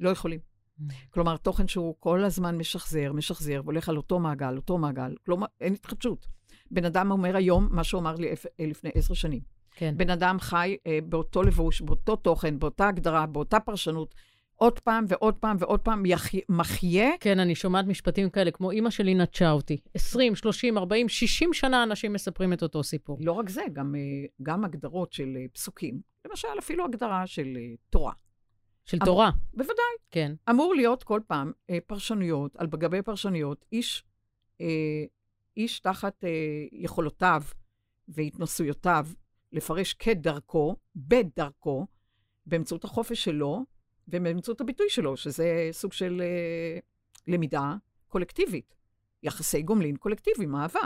לא יכולים. Mm. כלומר, תוכן שהוא כל הזמן משחזר, משחזר, והולך על אותו מעגל, אותו מעגל, כלומר, אין התחדשות. בן אדם אומר היום מה שהוא אמר לי לפני עשר שנים. כן. בן אדם חי אה, באותו לבוש, באותו תוכן, באותה הגדרה, באותה פרשנות, עוד פעם ועוד פעם ועוד פעם יחי, מחיה. כן, אני שומעת משפטים כאלה, כמו אימא שלי נטשה אותי. 20, 30, 40, 60 שנה אנשים מספרים את אותו סיפור. לא רק זה, גם, אה, גם הגדרות של אה, פסוקים. למשל, אפילו הגדרה של אה, תורה. של אמור, תורה. בוודאי. כן. אמור להיות כל פעם פרשנויות, על גבי פרשנויות, איש, איש תחת יכולותיו והתנסויותיו לפרש כדרכו, בדרכו, באמצעות החופש שלו, ובאמצעות הביטוי שלו, שזה סוג של אה, למידה קולקטיבית. יחסי גומלין קולקטיביים, אהבה.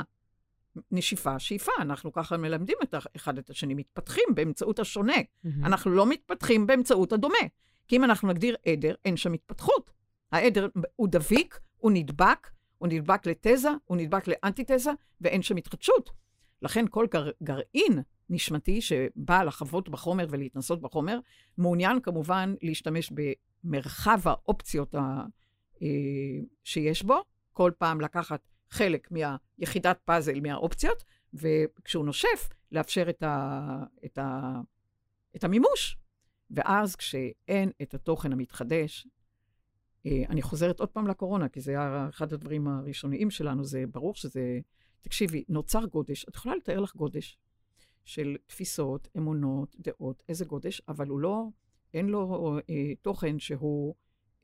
נשיפה, שאיפה, אנחנו ככה מלמדים את אחד את השני, מתפתחים באמצעות השונה. Mm-hmm. אנחנו לא מתפתחים באמצעות הדומה. כי אם אנחנו נגדיר עדר, אין שם התפתחות. העדר הוא דביק, הוא נדבק, הוא נדבק לתזה, הוא נדבק לאנטיתזה, ואין שם התחדשות. לכן כל גר, גרעין נשמתי שבא לחוות בחומר ולהתנסות בחומר, מעוניין כמובן להשתמש במרחב האופציות ה, אה, שיש בו, כל פעם לקחת חלק מהיחידת פאזל מהאופציות, וכשהוא נושף, לאפשר את, ה, את, ה, את המימוש. ואז כשאין את התוכן המתחדש, אה, אני חוזרת עוד פעם לקורונה, כי זה היה אחד הדברים הראשוניים שלנו, זה ברור שזה... תקשיבי, נוצר גודש, את יכולה לתאר לך גודש של תפיסות, אמונות, דעות, איזה גודש, אבל הוא לא, אין לו אה, תוכן שהוא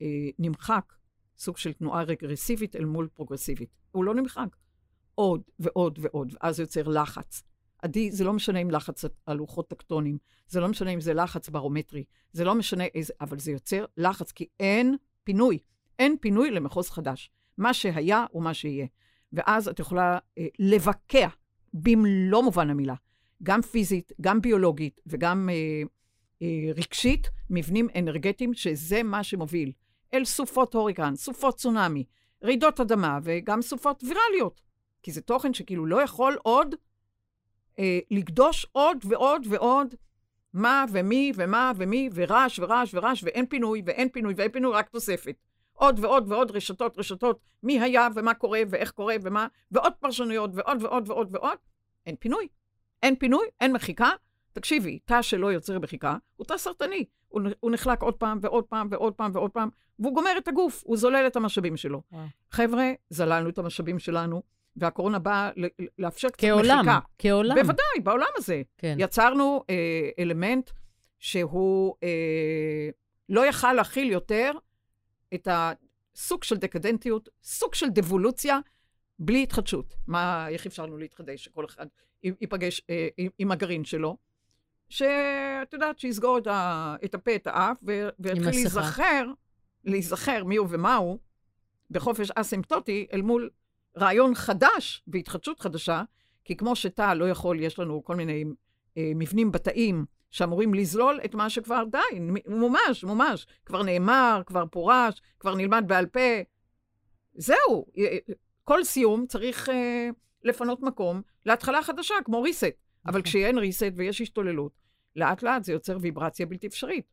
אה, נמחק, סוג של תנועה רגרסיבית אל מול פרוגרסיבית. הוא לא נמחק. עוד ועוד ועוד, ואז יוצר לחץ. עדי, זה לא משנה אם לחץ על לוחות טקטונים, זה לא משנה אם זה לחץ ברומטרי, זה לא משנה איזה, אבל זה יוצר לחץ, כי אין פינוי. אין פינוי למחוז חדש. מה שהיה הוא מה שיהיה. ואז את יכולה אה, לבקע במלוא מובן המילה, גם פיזית, גם ביולוגית וגם אה, אה, רגשית, מבנים אנרגטיים, שזה מה שמוביל אל סופות הוריקן, סופות צונאמי, רעידות אדמה וגם סופות ויראליות. כי זה תוכן שכאילו לא יכול עוד אה, לקדוש עוד ועוד ועוד מה ומי ומה ומי ורעש ורעש ורעש ואין פינוי ואין פינוי ואין פינוי, רק תוספת. עוד ועוד ועוד רשתות, רשתות, מי היה ומה קורה ואיך קורה ומה, ועוד פרשנויות ועוד ועוד ועוד ועוד. אין פינוי. אין פינוי, אין מחיקה. תקשיבי, תא שלא יוצר מחיקה, הוא תא סרטני. הוא, הוא נחלק עוד פעם ועוד פעם ועוד פעם ועוד פעם, והוא גומר את הגוף, הוא זולל את המשאבים שלו. חבר'ה, זללנו את המשאבים שלנו, והקורונה באה לאפשר קצת כעולם, מחיקה. כעולם. בוודאי, בעולם הזה. כן. יצרנו אה, אלמנט שהוא אה, לא יכל להכיל יותר את הסוג של דקדנטיות, סוג של דבולוציה, בלי התחדשות. מה, איך אפשר לנו להתחדש? שכל אחד ייפגש אה, עם, עם הגרעין שלו. שאת יודעת, שיסגור את, ה, את הפה, את האף, ויתחיל להיזכר, להיזכר מיהו ומהו, בחופש אסימפטוטי, אל מול רעיון חדש והתחדשות חדשה, כי כמו שתא לא יכול, יש לנו כל מיני אה, מבנים בתאים שאמורים לזלול את מה שכבר די, מומש, מומש. כבר נאמר, כבר פורש, כבר נלמד בעל פה. זהו, כל סיום צריך אה, לפנות מקום להתחלה חדשה, כמו ריסט. אבל נכון. כשאין ריסט ויש השתוללות, לאט לאט זה יוצר ויברציה בלתי אפשרית.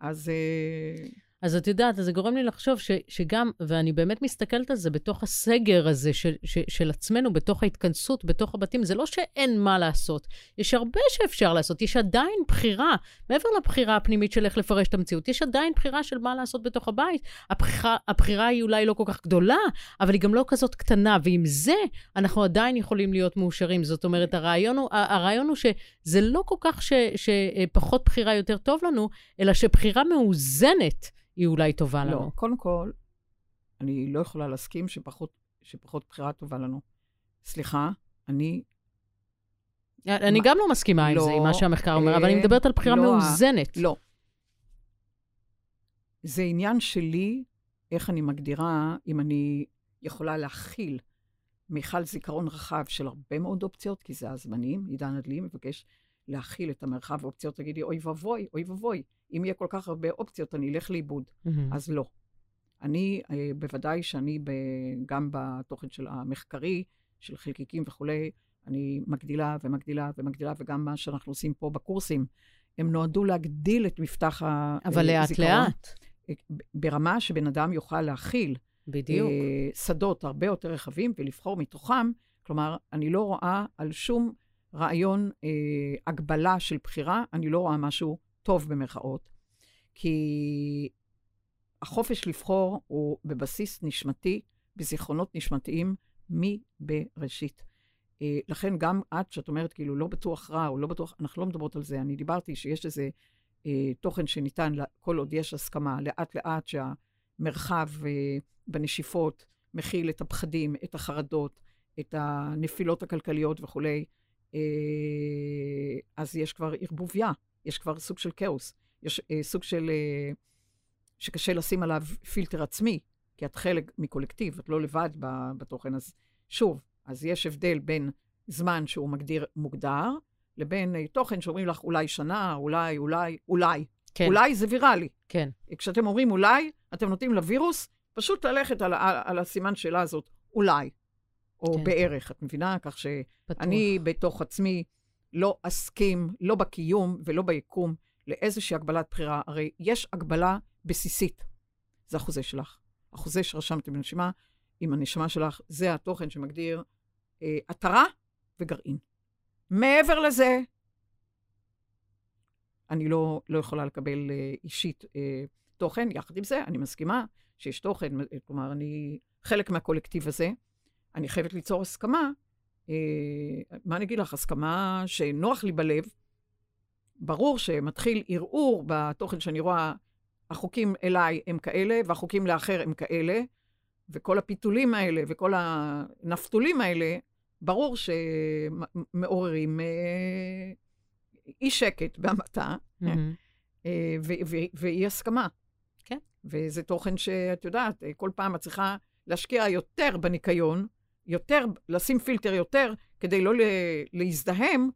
אז... אה... אז את יודעת, זה גורם לי לחשוב ש, שגם, ואני באמת מסתכלת על זה בתוך הסגר הזה של, של, של עצמנו, בתוך ההתכנסות, בתוך הבתים, זה לא שאין מה לעשות, יש הרבה שאפשר לעשות, יש עדיין בחירה, מעבר לבחירה הפנימית של איך לפרש את המציאות, יש עדיין בחירה של מה לעשות בתוך הבית. הבחירה, הבחירה היא אולי לא כל כך גדולה, אבל היא גם לא כזאת קטנה, ועם זה אנחנו עדיין יכולים להיות מאושרים. זאת אומרת, הרעיון הוא, הרעיון הוא שזה לא כל כך ש, שפחות בחירה יותר טוב לנו, אלא שבחירה מאוזנת, היא אולי טובה לא, לנו. לא, קודם כל, אני לא יכולה להסכים שפחות, שפחות בחירה טובה לנו. סליחה, אני... אני מה, גם לא מסכימה לא, עם זה, עם מה שהמחקר אומר, אבל אני אה, מדברת על בחירה לא, מאוזנת. לא. זה עניין שלי, איך אני מגדירה, אם אני יכולה להכיל מיכל זיכרון רחב של הרבה מאוד אופציות, כי זה הזמנים, עידן הדלי מבקש להכיל את המרחב האופציות, תגידי, אוי ואבוי, אוי ואבוי, אם יהיה כל כך הרבה אופציות, אני אלך לאיבוד. Mm-hmm. אז לא. אני, אה, בוודאי שאני, ב, גם בתוכן של המחקרי, של חלקיקים וכולי, אני מגדילה ומגדילה ומגדילה, וגם מה שאנחנו עושים פה בקורסים, הם נועדו להגדיל את מפתח הזיכרון. אבל לאט-לאט. אה, ברמה שבן אדם יוכל להכיל. בדיוק. אה, שדות הרבה יותר רחבים ולבחור מתוכם. כלומר, אני לא רואה על שום רעיון אה, הגבלה של בחירה, אני לא רואה משהו טוב במרכאות, כי החופש לבחור הוא בבסיס נשמתי, בזיכרונות נשמתיים מבראשית. אה, לכן גם את, שאת אומרת כאילו לא בטוח רע או לא בטוח, אנחנו לא מדברות על זה. אני דיברתי שיש איזה אה, תוכן שניתן, כל עוד יש הסכמה, לאט לאט שהמרחב אה, בנשיפות מכיל את הפחדים, את החרדות, את הנפילות הכלכליות וכולי, אה, אז יש כבר ערבוביה, יש כבר סוג של כאוס. יש אה, סוג של... אה, שקשה לשים עליו פילטר עצמי, כי את חלק מקולקטיב, את לא לבד בתוכן. אז שוב, אז יש הבדל בין זמן שהוא מגדיר, מוגדר, לבין אה, תוכן שאומרים לך אולי שנה, אולי, אולי, אולי. כן. אולי זה ויראלי. כן. כשאתם אומרים אולי, אתם נותנים לווירוס פשוט ללכת על, על, על הסימן שאלה הזאת, אולי. או כן. בערך, את מבינה? כך שאני בתוך עצמי לא אסכים, לא בקיום ולא ביקום, לאיזושהי הגבלת בחירה. הרי יש הגבלה בסיסית, זה החוזה שלך. החוזה שרשמתם בנשימה עם הנשמה שלך, זה התוכן שמגדיר אה, עטרה וגרעין. מעבר לזה, אני לא, לא יכולה לקבל אה, אישית אה, תוכן. יחד עם זה, אני מסכימה שיש תוכן, כלומר, אני חלק מהקולקטיב הזה. אני חייבת ליצור הסכמה. אה, מה אני אגיד לך? הסכמה שנוח לי בלב. ברור שמתחיל ערעור בתוכן שאני רואה, החוקים אליי הם כאלה, והחוקים לאחר הם כאלה, וכל הפיתולים האלה וכל הנפתולים האלה, ברור שמעוררים אה, אי שקט בהמתה. אה, ואי הסכמה. כן. וזה תוכן שאת יודעת, כל פעם את צריכה להשקיע יותר בניקיון, יותר, לשים פילטר יותר, כדי לא להזדהם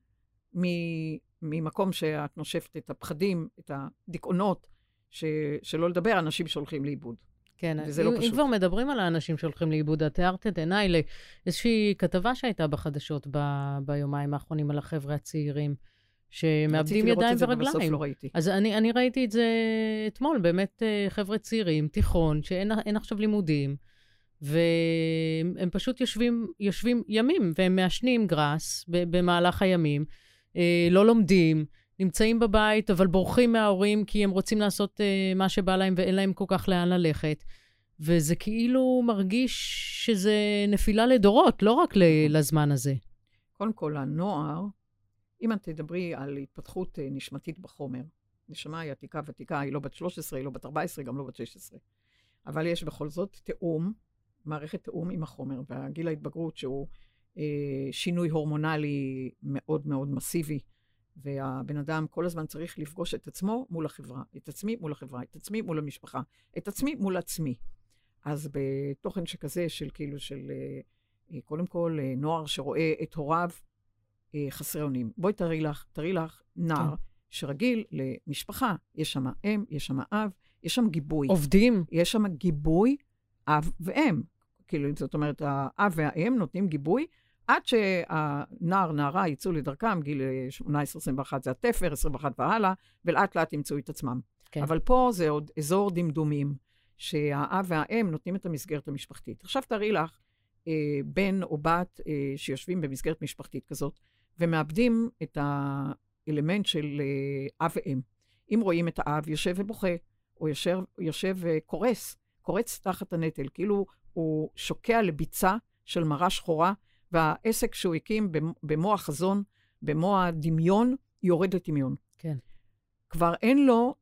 ממקום שאת נושפת את הפחדים, את הדיכאונות, ש, שלא לדבר אנשים שהולכים לאיבוד. כן, וזה לא אם, לא פשוט. אם כבר מדברים על האנשים שהולכים לאיבוד, את תיארת את עיניי לאיזושהי כתבה שהייתה בחדשות ב, ביומיים האחרונים על החבר'ה הצעירים, שמאבדים ידיים ורגליים. רציתי לראות את זה, ובסוף לא ראיתי. אז אני, אני ראיתי את זה אתמול, באמת אה, חבר'ה צעירים, תיכון, שאין עכשיו לימודים, והם פשוט יושבים, יושבים ימים, והם מעשנים גראס במהלך הימים, אה, לא לומדים. נמצאים בבית, אבל בורחים מההורים כי הם רוצים לעשות uh, מה שבא להם ואין להם כל כך לאן ללכת. וזה כאילו מרגיש שזה נפילה לדורות, לא רק לזמן הזה. קודם כל, הנוער, אם את תדברי על התפתחות uh, נשמתית בחומר, נשמה היא עתיקה ותיקה, היא לא בת 13, היא לא בת 14, גם לא בת 16. אבל יש בכל זאת תיאום, מערכת תיאום עם החומר, והגיל ההתבגרות שהוא אה, שינוי הורמונלי מאוד מאוד מסיבי, והבן אדם כל הזמן צריך לפגוש את עצמו מול החברה, את עצמי מול החברה, את עצמי מול המשפחה, את עצמי מול עצמי. אז בתוכן שכזה, של כאילו, של אה, אה, קודם כל, אה, נוער שרואה את הוריו חסרי אונים. בואי תראי לך, תראי לך נער כן. שרגיל למשפחה. יש שם אם, יש שם אב, יש שם גיבוי. עובדים. יש שם גיבוי אב ואם. כאילו, זאת אומרת, האב והאם נותנים גיבוי עד שהנער, נערה יצאו לדרכם, גיל 18-21 זה התפר, 21 והלאה, ולאט לאט ימצאו את עצמם. כן. אבל פה זה עוד אזור דמדומים, שהאב והאם נותנים את המסגרת המשפחתית. עכשיו תארי לך אה, בן או בת אה, שיושבים במסגרת משפחתית כזאת, ומאבדים את האלמנט של אה, אב ואם. אם רואים את האב יושב ובוכה, או יושב, יושב וקורס, קורץ תחת הנטל, כאילו הוא שוקע לביצה של מרה שחורה, והעסק שהוא הקים במו החזון, במו הדמיון, יורד לטמיון. כן. כבר אין לו,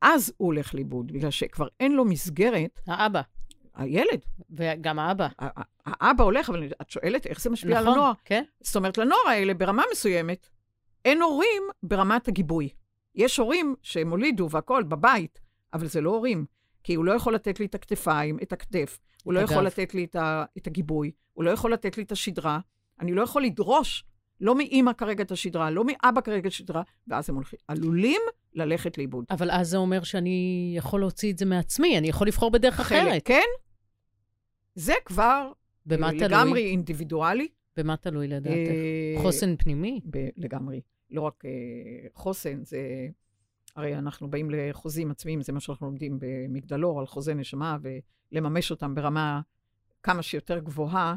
אז הוא הולך לאיבוד, בגלל שכבר אין לו מסגרת. האבא. הילד. וגם האבא. האבא הולך, אבל את שואלת איך זה משפיע נכון, על הנוער. כן. זאת אומרת, לנוער האלה, ברמה מסוימת, אין הורים ברמת הגיבוי. יש הורים שהם הולידו והכול בבית, אבל זה לא הורים. כי הוא לא יכול לתת לי את הכתפיים, את הכתף, הוא לא יכול לתת לי את, ה, את הגיבוי, הוא לא יכול לתת לי את השדרה, אני לא יכול לדרוש לא מאימא כרגע את השדרה, לא מאבא כרגע את השדרה, ואז הם הולכים, עלולים ללכת לאיבוד. אבל אז זה אומר שאני יכול להוציא את זה מעצמי, אני יכול לבחור בדרך חלק, אחרת. כן, זה כבר במה לגמרי תלוי? אינדיבידואלי. במה תלוי לדעתך? אה, חוסן פנימי? לגמרי. לא רק אה, חוסן, זה... הרי אנחנו באים לחוזים עצמיים, זה מה שאנחנו לומדים במגדלור, על חוזי נשמה, ולממש אותם ברמה כמה שיותר גבוהה.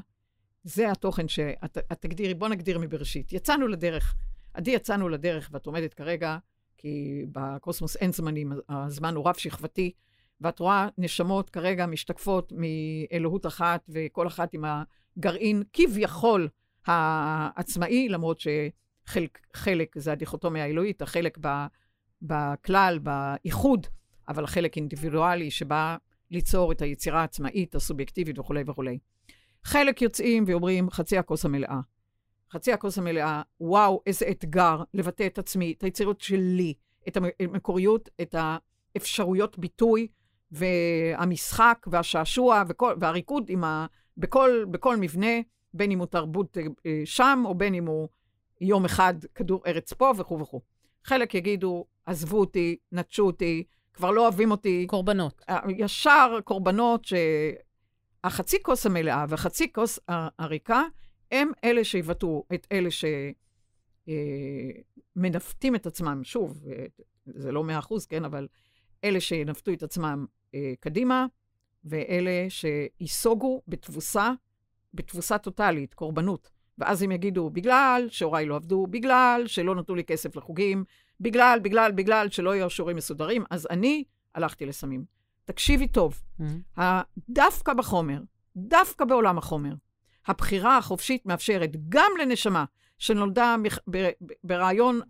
זה התוכן שאת תגדירי, בוא נגדיר מבראשית. יצאנו לדרך. עדי, יצאנו לדרך, ואת עומדת כרגע, כי בקוסמוס אין זמנים, הזמן הוא רב-שכבתי, ואת רואה נשמות כרגע משתקפות מאלוהות אחת, וכל אחת עם הגרעין כביכול העצמאי, למרות שחלק זה הדיכוטומיה האלוהית, החלק ב... בכלל, באיחוד, אבל החלק אינדיבידואלי שבא ליצור את היצירה העצמאית, הסובייקטיבית וכולי וכולי. חלק יוצאים ואומרים, חצי הכוס המלאה. חצי הכוס המלאה, וואו, איזה אתגר לבטא את עצמי, את היצירות שלי, את המקוריות, את האפשרויות ביטוי והמשחק והשעשוע וכל, והריקוד ה, בכל, בכל מבנה, בין אם הוא תרבות אה, שם, או בין אם הוא יום אחד כדור ארץ פה וכו' וכו'. חלק יגידו, עזבו אותי, נטשו אותי, כבר לא אוהבים אותי. קורבנות. אה, ישר קורבנות שהחצי כוס המלאה והחצי כוס הריקה, הם אלה שיבטאו את אלה אה, מנווטים את עצמם, שוב, אה, זה לא מאה אחוז, כן, אבל אלה שנווטו את עצמם אה, קדימה, ואלה שייסוגו בתבוסה, בתבוסה טוטאלית, קורבנות. ואז הם יגידו, בגלל שהוריי לא עבדו, בגלל שלא נתנו לי כסף לחוגים, בגלל, בגלל, בגלל שלא היו שיעורים מסודרים, אז אני הלכתי לסמים. תקשיבי טוב, mm-hmm. דווקא בחומר, דווקא בעולם החומר, הבחירה החופשית מאפשרת גם לנשמה שנולדה ברעיון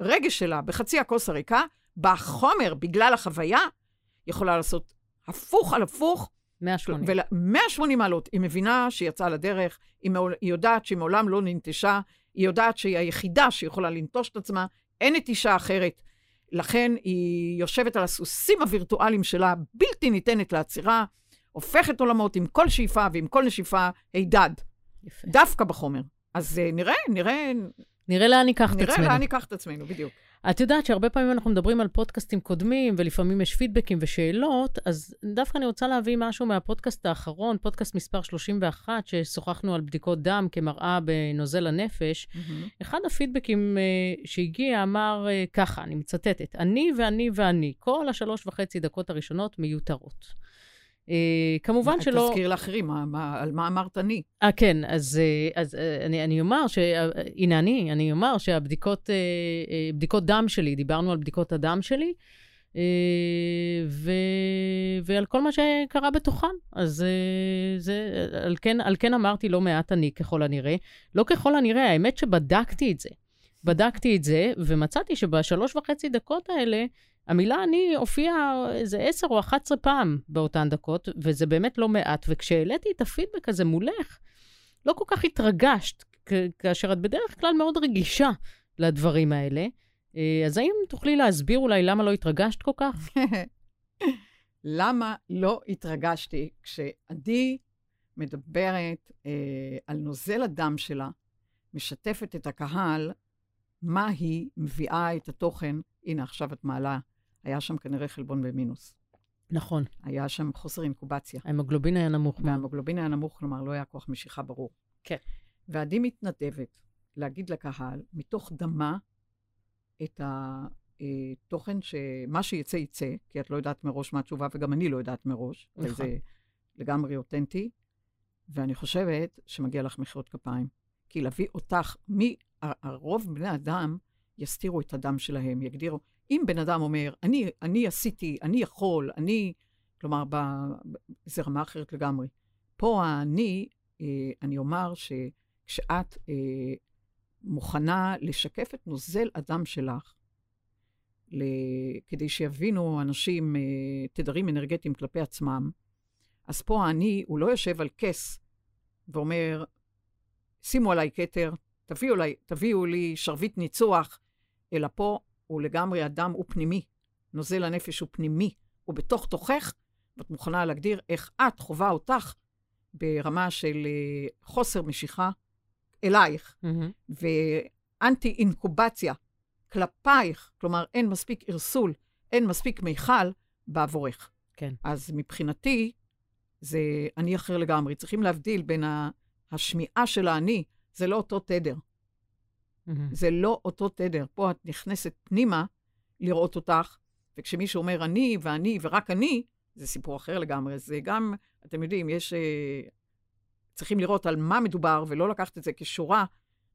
הרגש שלה, בחצי הכוס הריקה, בחומר, בגלל החוויה, יכולה לעשות הפוך על הפוך. 180. ול... 180 מעלות. היא מבינה שהיא יצאה לדרך, היא, מעול... היא יודעת שהיא מעולם לא ננטשה, היא יודעת שהיא היחידה שיכולה לנטוש את עצמה, אין נטישה אחרת. לכן היא יושבת על הסוסים הווירטואליים שלה, בלתי ניתנת לעצירה, הופכת עולמות עם כל שאיפה ועם כל נשיפה הידד. יפה. דווקא בחומר. אז uh, נראה, נראה... נראה לאן ניקח את עצמנו. נראה לאן ניקח את עצמנו, בדיוק. את יודעת שהרבה פעמים אנחנו מדברים על פודקאסטים קודמים, ולפעמים יש פידבקים ושאלות, אז דווקא אני רוצה להביא משהו מהפודקאסט האחרון, פודקאסט מספר 31, ששוחחנו על בדיקות דם כמראה בנוזל הנפש. Mm-hmm. אחד הפידבקים uh, שהגיע אמר uh, ככה, אני מצטטת, אני ואני ואני, כל השלוש וחצי דקות הראשונות מיותרות. אה, כמובן שלא... תזכיר לאחרים, מה, מה, על מה אמרת אני? אה, כן, אז, אה, אז אה, אני, אני אומר ש... הנה אני, אני אומר שהבדיקות בדיקות דם שלי, דיברנו על בדיקות הדם שלי, ו, ועל כל מה שקרה בתוכן. אז זה, על כן, על כן אמרתי לא מעט אני, ככל הנראה. לא ככל הנראה, האמת שבדקתי את זה. בדקתי את זה, ומצאתי שבשלוש וחצי דקות האלה, המילה אני הופיעה איזה עשר או אחת עשרה פעם באותן דקות, וזה באמת לא מעט. וכשהעליתי את הפידבק הזה מולך, לא כל כך התרגשת, כאשר את בדרך כלל מאוד רגישה לדברים האלה. אה, אז האם תוכלי להסביר אולי למה לא התרגשת כל כך? <laughs> למה לא התרגשתי כשעדי מדברת אה, על נוזל הדם שלה, משתפת את הקהל, מה היא מביאה את התוכן, הנה עכשיו את מעלה היה שם כנראה חלבון במינוס. נכון. היה שם חוסר אינקובציה. ההמוגלובין היה נמוך. וההמוגלובין היה נמוך, כלומר, לא היה כוח משיכה ברור. כן. ועדי מתנדבת להגיד לקהל, מתוך דמה, את התוכן שמה שיצא יצא, כי את לא יודעת מראש מה התשובה, וגם אני לא יודעת מראש. נכון. וזה לגמרי אותנטי. ואני חושבת שמגיע לך מחיאות כפיים. כי להביא אותך, מי, הרוב בני אדם יסתירו את הדם שלהם, יגדירו, אם בן אדם אומר, אני, אני עשיתי, אני יכול, אני, כלומר, ב, זה רמה אחרת לגמרי. פה אני, אה, אני אומר שכשאת אה, מוכנה לשקף את נוזל הדם שלך, כדי שיבינו אנשים אה, תדרים אנרגטיים כלפי עצמם, אז פה אני, הוא לא יושב על כס ואומר, שימו עליי כתר, תביאו, תביאו לי שרביט ניצוח, אלא פה הוא לגמרי אדם, הוא פנימי. נוזל הנפש הוא פנימי, הוא בתוך תוכך, ואת מוכנה להגדיר איך את חווה אותך ברמה של אה, חוסר משיכה אלייך, mm-hmm. ואנטי אינקובציה כלפייך, כלומר אין מספיק ערסול, אין מספיק מיכל בעבורך. כן. אז מבחינתי, זה אני אחר לגמרי. צריכים להבדיל בין השמיעה של האני, זה לא אותו תדר. Mm-hmm. זה לא אותו תדר. פה את נכנסת פנימה לראות אותך, וכשמישהו אומר אני ואני ורק אני, זה סיפור אחר לגמרי. זה גם, אתם יודעים, יש... אה, צריכים לראות על מה מדובר, ולא לקחת את זה כשורה.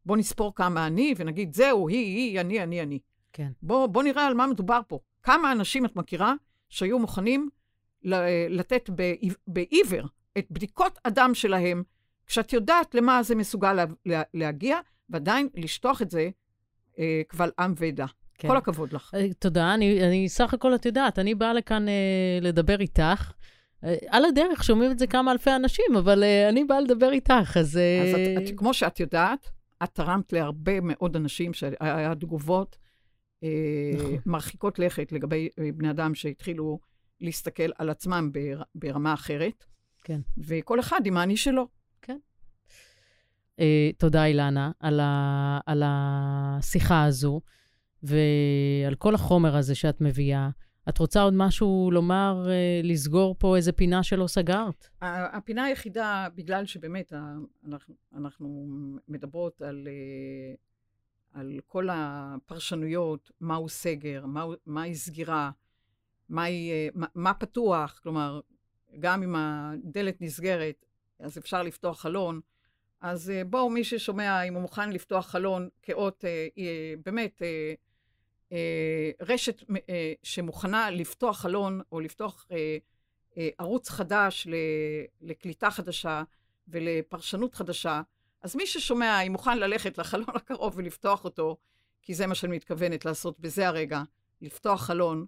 בוא נספור כמה אני, ונגיד, זהו, היא, היא, אני, אני, אני. כן. בוא, בוא נראה על מה מדובר פה. כמה אנשים את מכירה שהיו מוכנים לתת בעיוור את בדיקות הדם שלהם, כשאת יודעת למה זה מסוגל לה, להגיע, ועדיין לשטוח את זה אה, קבל עם ועדה. כן. כל הכבוד לך. אה, תודה. אני, אני סך הכל, את יודעת, אני באה לכאן אה, לדבר איתך. אה, על הדרך שומעים את זה כמה אלפי אנשים, אבל אה, אני באה לדבר איתך, אז... אה... אז את, את, כמו שאת יודעת, את תרמת להרבה מאוד אנשים שהיה תגובות אה, נכון. מרחיקות לכת לגבי אה, בני אדם שהתחילו להסתכל על עצמם בר, ברמה אחרת. כן. וכל אחד עם האני שלו. אה, תודה, אילנה, על, ה, על השיחה הזו ועל כל החומר הזה שאת מביאה. את רוצה עוד משהו לומר, אה, לסגור פה איזה פינה שלא סגרת? הפינה היחידה, בגלל שבאמת אנחנו, אנחנו מדברות על, אה, על כל הפרשנויות, מהו סגר, מהו, מהי סגירה, מהי, אה, מה, מה פתוח, כלומר, גם אם הדלת נסגרת, אז אפשר לפתוח חלון. אז אה, בואו, מי ששומע, אם הוא מוכן לפתוח חלון כאות, אה, אה, באמת, רשת שמוכנה לפתוח חלון או לפתוח ערוץ חדש לקליטה חדשה ולפרשנות חדשה, אז מי ששומע, אם מוכן ללכת לחלון <laughs> הקרוב ולפתוח אותו, כי זה מה שאני מתכוונת לעשות בזה הרגע, לפתוח חלון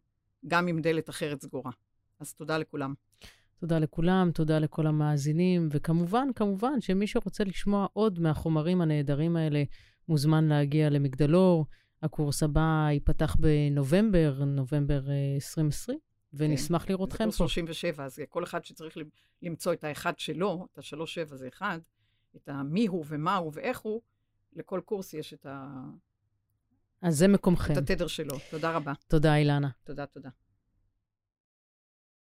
גם עם דלת אחרת סגורה. אז תודה לכולם. תודה לכולם, תודה לכל המאזינים, וכמובן, כמובן, שמי שרוצה לשמוע עוד מהחומרים הנהדרים האלה, מוזמן להגיע למגדלור. הקורס הבא ייפתח בנובמבר, נובמבר 2020, אה, ונשמח כן. לראות אתכם פה. זה קורס 37, אז כל אחד שצריך למצוא את האחד שלו, את השלוש שבע זה אחד, את המי הוא ומה הוא ואיך הוא, לכל קורס יש את ה... אז זה מקומכם. את התדר שלו. תודה רבה. תודה, אילנה. תודה, תודה.